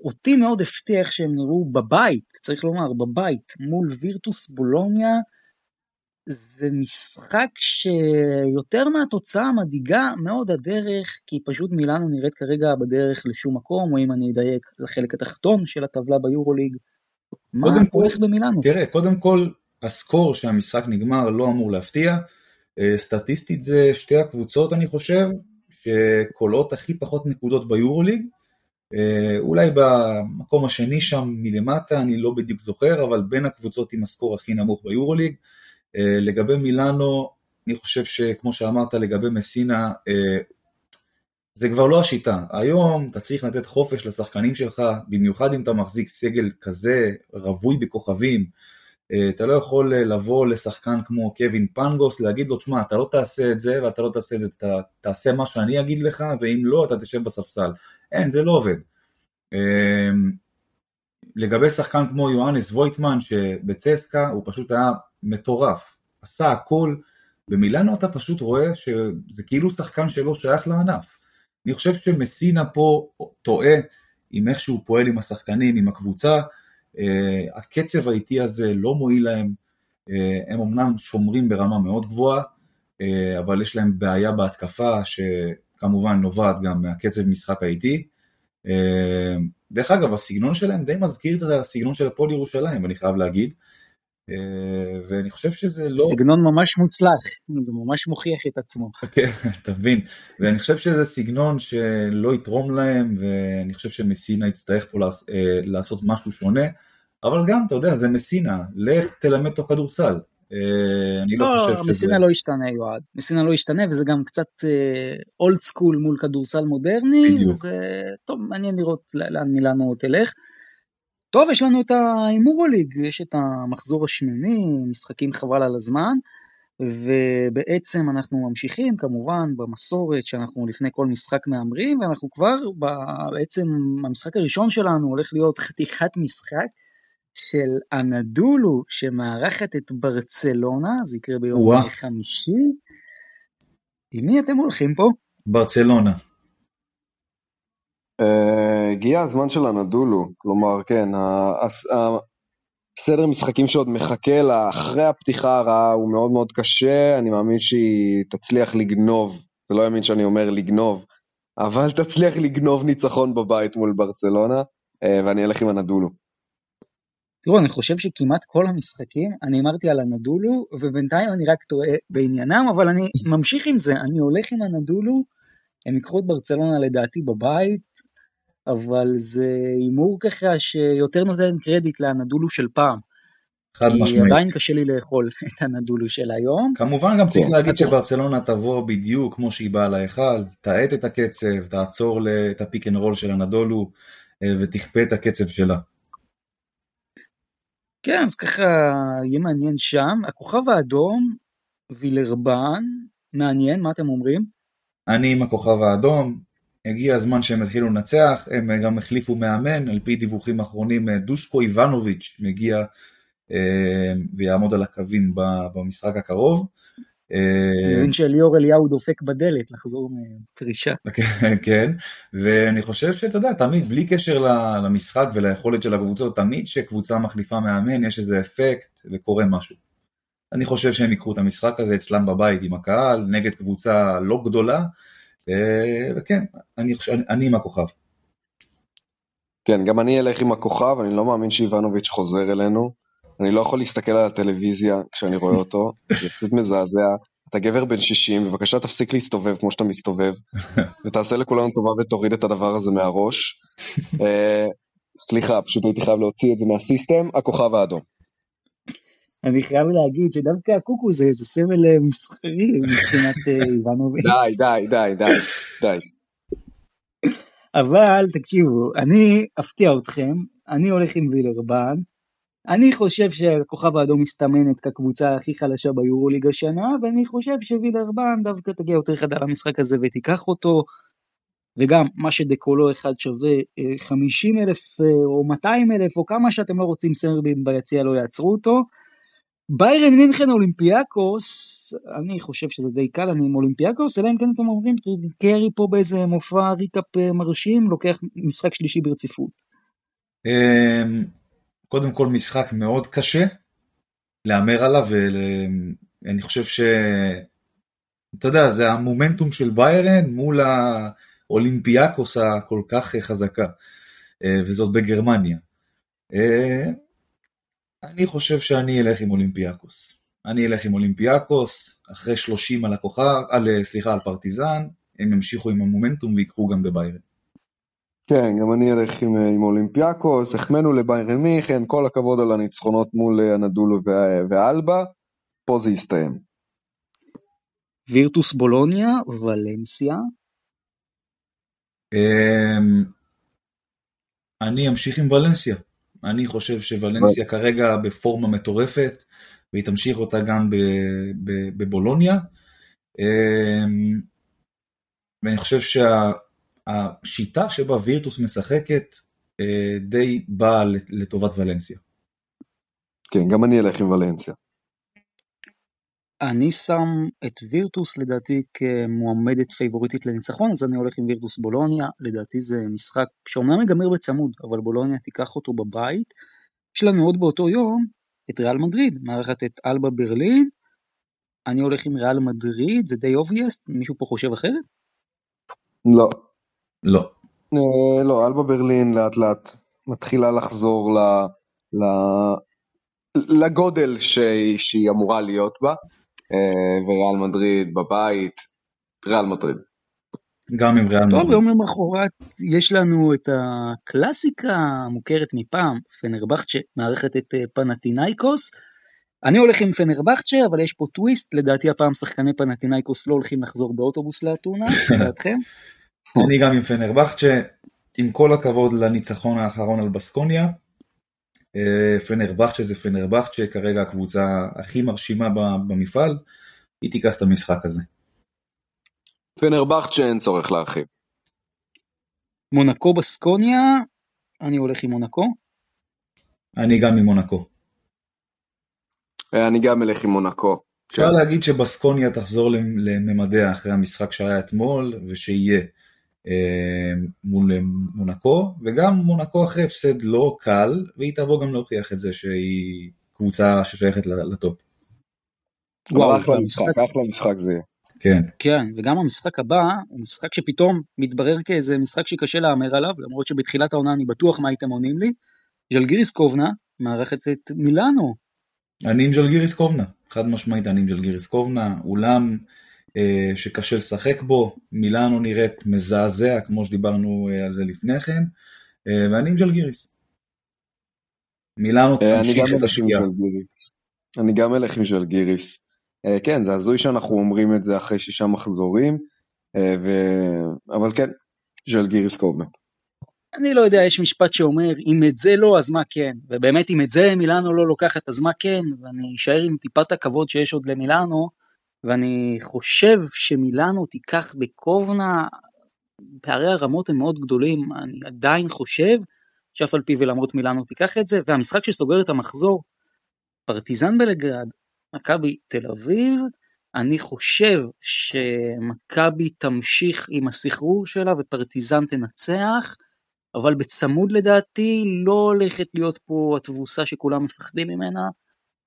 אותי מאוד הפתיע איך שהם נראו בבית, צריך לומר, בבית, מול וירטוס בולוניה, זה משחק שיותר מהתוצאה מדאיגה מאוד הדרך, כי פשוט מילאנו נראית כרגע בדרך לשום מקום, או אם אני אדייק, לחלק התחתון של הטבלה ביורוליג. מה הולך במילאנו? תראה, קודם כל, הסקור שהמשחק נגמר לא אמור להפתיע. אה, סטטיסטית זה שתי הקבוצות, אני חושב, שקולות הכי פחות נקודות ביורוליג. אה, אולי במקום השני שם מלמטה, אני לא בדיוק זוכר, אבל בין הקבוצות עם הסקור הכי נמוך ביורוליג. אה, לגבי מילאנו, אני חושב שכמו שאמרת לגבי מסינה, אה, זה כבר לא השיטה. היום אתה צריך לתת חופש לשחקנים שלך, במיוחד אם אתה מחזיק סגל כזה רווי בכוכבים. אה, אתה לא יכול לבוא לשחקן כמו קווין פנגוס, להגיד לו, תשמע, אתה לא תעשה את זה ואתה לא תעשה את זה, אתה תעשה מה שאני אגיד לך, ואם לא, אתה תשב בספסל. אין, זה לא עובד. לגבי שחקן כמו יואניס וויטמן שבצסקה הוא פשוט היה מטורף, עשה הכל, במילאנו אתה פשוט רואה שזה כאילו שחקן שלא שייך לענף. אני חושב שמסינה פה טועה עם איך שהוא פועל עם השחקנים, עם הקבוצה, uh, הקצב האיטי הזה לא מועיל להם, uh, הם אמנם שומרים ברמה מאוד גבוהה, uh, אבל יש להם בעיה בהתקפה שכמובן נובעת גם מהקצב משחק האיטי. Uh, דרך אגב, הסגנון שלהם די מזכיר את הסגנון של הפועל ירושלים, אני חייב להגיד. אה, ואני חושב שזה לא... סגנון ממש מוצלח, זה ממש מוכיח את עצמו. כן, אתה מבין. ואני חושב שזה סגנון שלא יתרום להם, ואני חושב שמסינה יצטרך פה אה, לעשות משהו שונה, אבל גם, אתה יודע, זה מסינה, לך תלמד אותו כדורסל. אה, אני לא, לא חושב שזה... מסינה לא ישתנה, יועד. מסינה לא ישתנה, וזה גם קצת אולד סקול מול כדורסל מודרני. בדיוק. זה טוב, מעניין לראות לאן מילאנו תלך. טוב, יש לנו את ההימורוליג, יש את המחזור השמיני, משחקים חבל על הזמן, ובעצם אנחנו ממשיכים כמובן במסורת שאנחנו לפני כל משחק מהמרים, ואנחנו כבר, בעצם המשחק הראשון שלנו הולך להיות חתיכת משחק של אנדולו שמארחת את ברצלונה, זה יקרה ביום. חמישי. עם מי אתם הולכים פה? ברצלונה. אה, הגיע הזמן של הנדולו, כלומר כן, הסדר משחקים שעוד מחכה לה אחרי הפתיחה הרעה הוא מאוד מאוד קשה, אני מאמין שהיא תצליח לגנוב, זה לא יאמין שאני אומר לגנוב, אבל תצליח לגנוב ניצחון בבית מול ברצלונה, אה, ואני אלך עם הנדולו. תראו, אני חושב שכמעט כל המשחקים, אני אמרתי על הנדולו, ובינתיים אני רק טועה בעניינם, אבל אני ממשיך עם זה, אני הולך עם הנדולו, הם ייקחו את ברצלונה לדעתי בבית, אבל זה הימור ככה שיותר נותן קרדיט לנדולו של פעם. חד משמעית. כי עדיין קשה לי לאכול את הנדולו של היום. כמובן גם צריך. להגיד שברצלונה תבוא בדיוק כמו שהיא באה להיכל, תאט את הקצב, תעצור את ה pick and roll של הנדולו אה, ותכפה את הקצב שלה. כן, אז ככה יהיה מעניין שם. הכוכב האדום, וילרבן, מעניין, מה אתם אומרים? אני עם הכוכב האדום, הגיע הזמן שהם התחילו לנצח, הם גם החליפו מאמן, על פי דיווחים אחרונים דושקו איבנוביץ' מגיע אה, ויעמוד על הקווים במשחק הקרוב. אני מבין שליאור אליהו דופק בדלת לחזור מפרישה. כן, כן, ואני חושב שאתה יודע, תמיד, בלי קשר למשחק וליכולת של הקבוצות, תמיד כשקבוצה מחליפה מאמן יש איזה אפקט וקורה משהו. אני חושב שהם ייקחו את המשחק הזה אצלם בבית עם הקהל, נגד קבוצה לא גדולה, אה, וכן, אני, אני, אני עם הכוכב. כן, גם אני אלך עם הכוכב, אני לא מאמין שאיבנוביץ' חוזר אלינו. אני לא יכול להסתכל על הטלוויזיה כשאני רואה אותו, זה פשוט מזעזע. אתה גבר בן 60, בבקשה תפסיק להסתובב כמו שאתה מסתובב, ותעשה לכולנו טובה ותוריד את הדבר הזה מהראש. אה, סליחה, פשוט הייתי חייב להוציא את זה מהסיסטם, הכוכב האדום. אני חייב להגיד שדווקא הקוקו זה, זה סמל אה, מסחרי מבחינת אה, איבנוביץ'. די, די, די, די, די. אבל תקשיבו, אני אפתיע אתכם, אני הולך עם וילרבן. אני חושב שהכוכב האדום מסתמנת כקבוצה הכי חלשה ביורוליג השנה, ואני חושב שווילרבן דווקא תגיע יותר חדה למשחק הזה ותיקח אותו. וגם מה שדקולו אחד שווה 50 אלף או 200 אלף או כמה שאתם לא רוצים סרבים ביציע לא יעצרו אותו. ביירן מינכן אולימפיאקוס, אני חושב שזה די קל, אני עם אולימפיאקוס, אלא אם כן אתם אומרים, קרי פה באיזה מופע recap אה, מרשים, לוקח משחק שלישי ברציפות. קודם כל משחק מאוד קשה להמר עליו, ואני חושב ש... אתה יודע, זה המומנטום של ביירן מול האולימפיאקוס הכל כך חזקה, אה, וזאת בגרמניה. אה, אני חושב שאני אלך עם אולימפיאקוס. אני אלך עם אולימפיאקוס, אחרי 30 על הכוכב, על, סליחה, על פרטיזן, הם ימשיכו עם המומנטום ויקחו גם בביירן. כן, גם אני אלך עם, עם אולימפיאקוס, החמאנו לביירן מינכן, כל הכבוד על הניצחונות מול הנדולו ואלבה, פה זה יסתיים. וירטוס בולוניה, ולנסיה. אמ, אני אמשיך עם ולנסיה. אני חושב שוולנסיה כרגע בפורמה מטורפת, והיא תמשיך אותה גם בבולוניה. אמ, ואני חושב שהשיטה שבה וירטוס משחקת אה, די באה לטובת ולנסיה. כן, גם אני אלך עם ולנסיה. אני שם את וירטוס לדעתי כמועמדת פייבוריטית לניצחון, אז אני הולך עם וירטוס בולוניה, לדעתי זה משחק שאומנם ייגמר בצמוד, אבל בולוניה תיקח אותו בבית. יש לנו עוד באותו יום את ריאל מדריד, מארחת את אלבה ברלין, אני הולך עם ריאל מדריד, זה די אובייסט, מישהו פה חושב אחרת? לא. לא. אה, לא, אלבה ברלין לאט לאט מתחילה לחזור ל... ל... לגודל שהיא, שהיא אמורה להיות בה. אה, וריאל מדריד בבית, ריאל מדריד. גם עם ריאל מדריד. טוב, יום למחרת יש לנו את הקלאסיקה המוכרת מפעם, פנרבכצ'ה מארחת את אה, פנטינאיקוס. אני הולך עם פנרבכצ'ה, אבל יש פה טוויסט, לדעתי הפעם שחקני פנטינאיקוס לא הולכים לחזור באוטובוס לאתונה, לדעתכם? אני גם עם פנרבכצ'ה, עם כל הכבוד לניצחון האחרון על בסקוניה, אה, פנרבכצ'ה זה פנרבכצ'ה, כרגע הקבוצה הכי מרשימה במפעל, היא תיקח את המשחק הזה. פנרבכצ'ה אין צורך להרחיב. מונקו בסקוניה, אני הולך עם מונקו. אני גם עם מונקו. אה, אני גם אלך עם מונקו. אפשר להגיד שבסקוניה תחזור לממדיה אחרי המשחק שהיה אתמול, ושיהיה מול מונקו, וגם מונקו אחרי הפסד לא קל, והיא תבוא גם להוכיח את זה שהיא קבוצה ששייכת לטופ. וואו, אחלה משחק, אחלה משחק זה יהיה. כן. כן, וגם המשחק הבא הוא משחק שפתאום מתברר כאיזה משחק שקשה להמר עליו, למרות שבתחילת העונה אני בטוח מה הייתם עונים לי. ז'לגיריס קובנה מארחת את מילאנו. אני עם ז'לגיריס קובנה, חד משמעית אני עם ז'לגיריס קובנה, אולם אה, שקשה לשחק בו, מילאנו נראית מזעזע כמו שדיברנו אה, על זה לפני כן, אה, ואני עם ג'לגיריס. מילאנו תמשיך את השגיאה. אני גם אלך עם ז'לגיריס. כן, זה הזוי שאנחנו אומרים את זה אחרי שישה מחזורים, ו... אבל כן, ז'לגיריס קובנה. אני לא יודע, יש משפט שאומר, אם את זה לא, אז מה כן? ובאמת, אם את זה מילאנו לא לוקחת, אז מה כן? ואני אשאר עם טיפת הכבוד שיש עוד למילאנו, ואני חושב שמילאנו תיקח בקובנה, פערי הרמות הם מאוד גדולים, אני עדיין חושב שאף על פי ולמרות מילאנו תיקח את זה, והמשחק שסוגר את המחזור, פרטיזן בלגרד, מכבי תל אביב, אני חושב שמכבי תמשיך עם הסחרור שלה ופרטיזן תנצח, אבל בצמוד לדעתי לא הולכת להיות פה התבוסה שכולם מפחדים ממנה.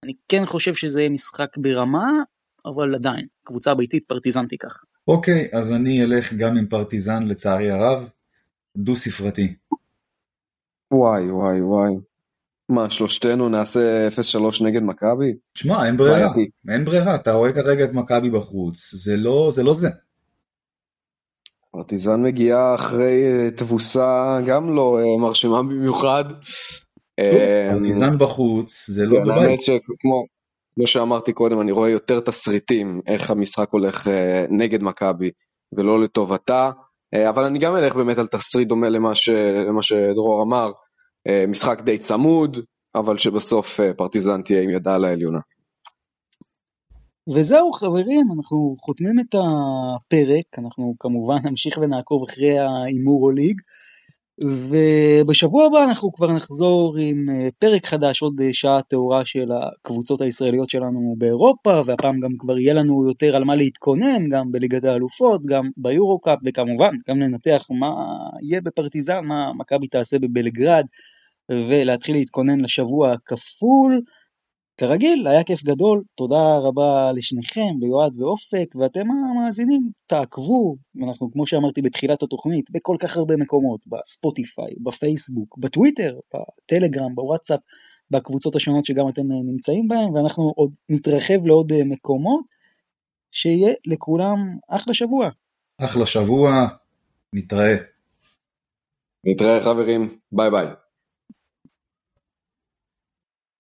אני כן חושב שזה יהיה משחק ברמה, אבל עדיין, קבוצה ביתית פרטיזן תיקח. אוקיי, אז אני אלך גם עם פרטיזן לצערי הרב, דו ספרתי. וואי וואי וואי. מה, שלושתנו נעשה 0-3 נגד מכבי? תשמע, אין ברירה, אין ברירה, אתה רואה כרגע את מכבי בחוץ, זה לא זה. לא זה. פרטיזן מגיעה אחרי אה, תבוסה גם לא אה, מרשימה במיוחד. פרטיזן בחוץ, זה לא כן, בבית. כמו שאמרתי קודם, אני רואה יותר תסריטים, איך המשחק הולך אה, נגד מכבי ולא לטובתה, אה, אבל אני גם אלך באמת על תסריט דומה למה, ש, למה שדרור אמר, אה, משחק די צמוד, אבל שבסוף פרטיזן תהיה עם ידה על העליונה. וזהו חברים, אנחנו חותמים את הפרק, אנחנו כמובן נמשיך ונעקוב אחרי ההימור ליג. ובשבוע הבא אנחנו כבר נחזור עם אה, פרק חדש, עוד אה, שעה טהורה של הקבוצות הישראליות שלנו באירופה, והפעם גם כבר יהיה לנו יותר על מה להתכונן, גם בליגת האלופות, גם ביורו-קאפ, וכמובן גם לנתח מה יהיה בפרטיזן, מה מכבי תעשה בבלגרד, ולהתחיל להתכונן לשבוע הכפול. כרגיל, היה כיף גדול, תודה רבה לשניכם, ליועד ואופק, ואתם המאזינים, תעקבו, אנחנו כמו שאמרתי בתחילת התוכנית, בכל כך הרבה מקומות, בספוטיפיי, בפייסבוק, בטוויטר, בטלגרם, בוואטסאפ, בקבוצות השונות שגם אתם נמצאים בהן, ואנחנו עוד נתרחב לעוד מקומות, שיהיה לכולם אחלה שבוע. אחלה שבוע, נתראה. נתראה חברים, ביי ביי.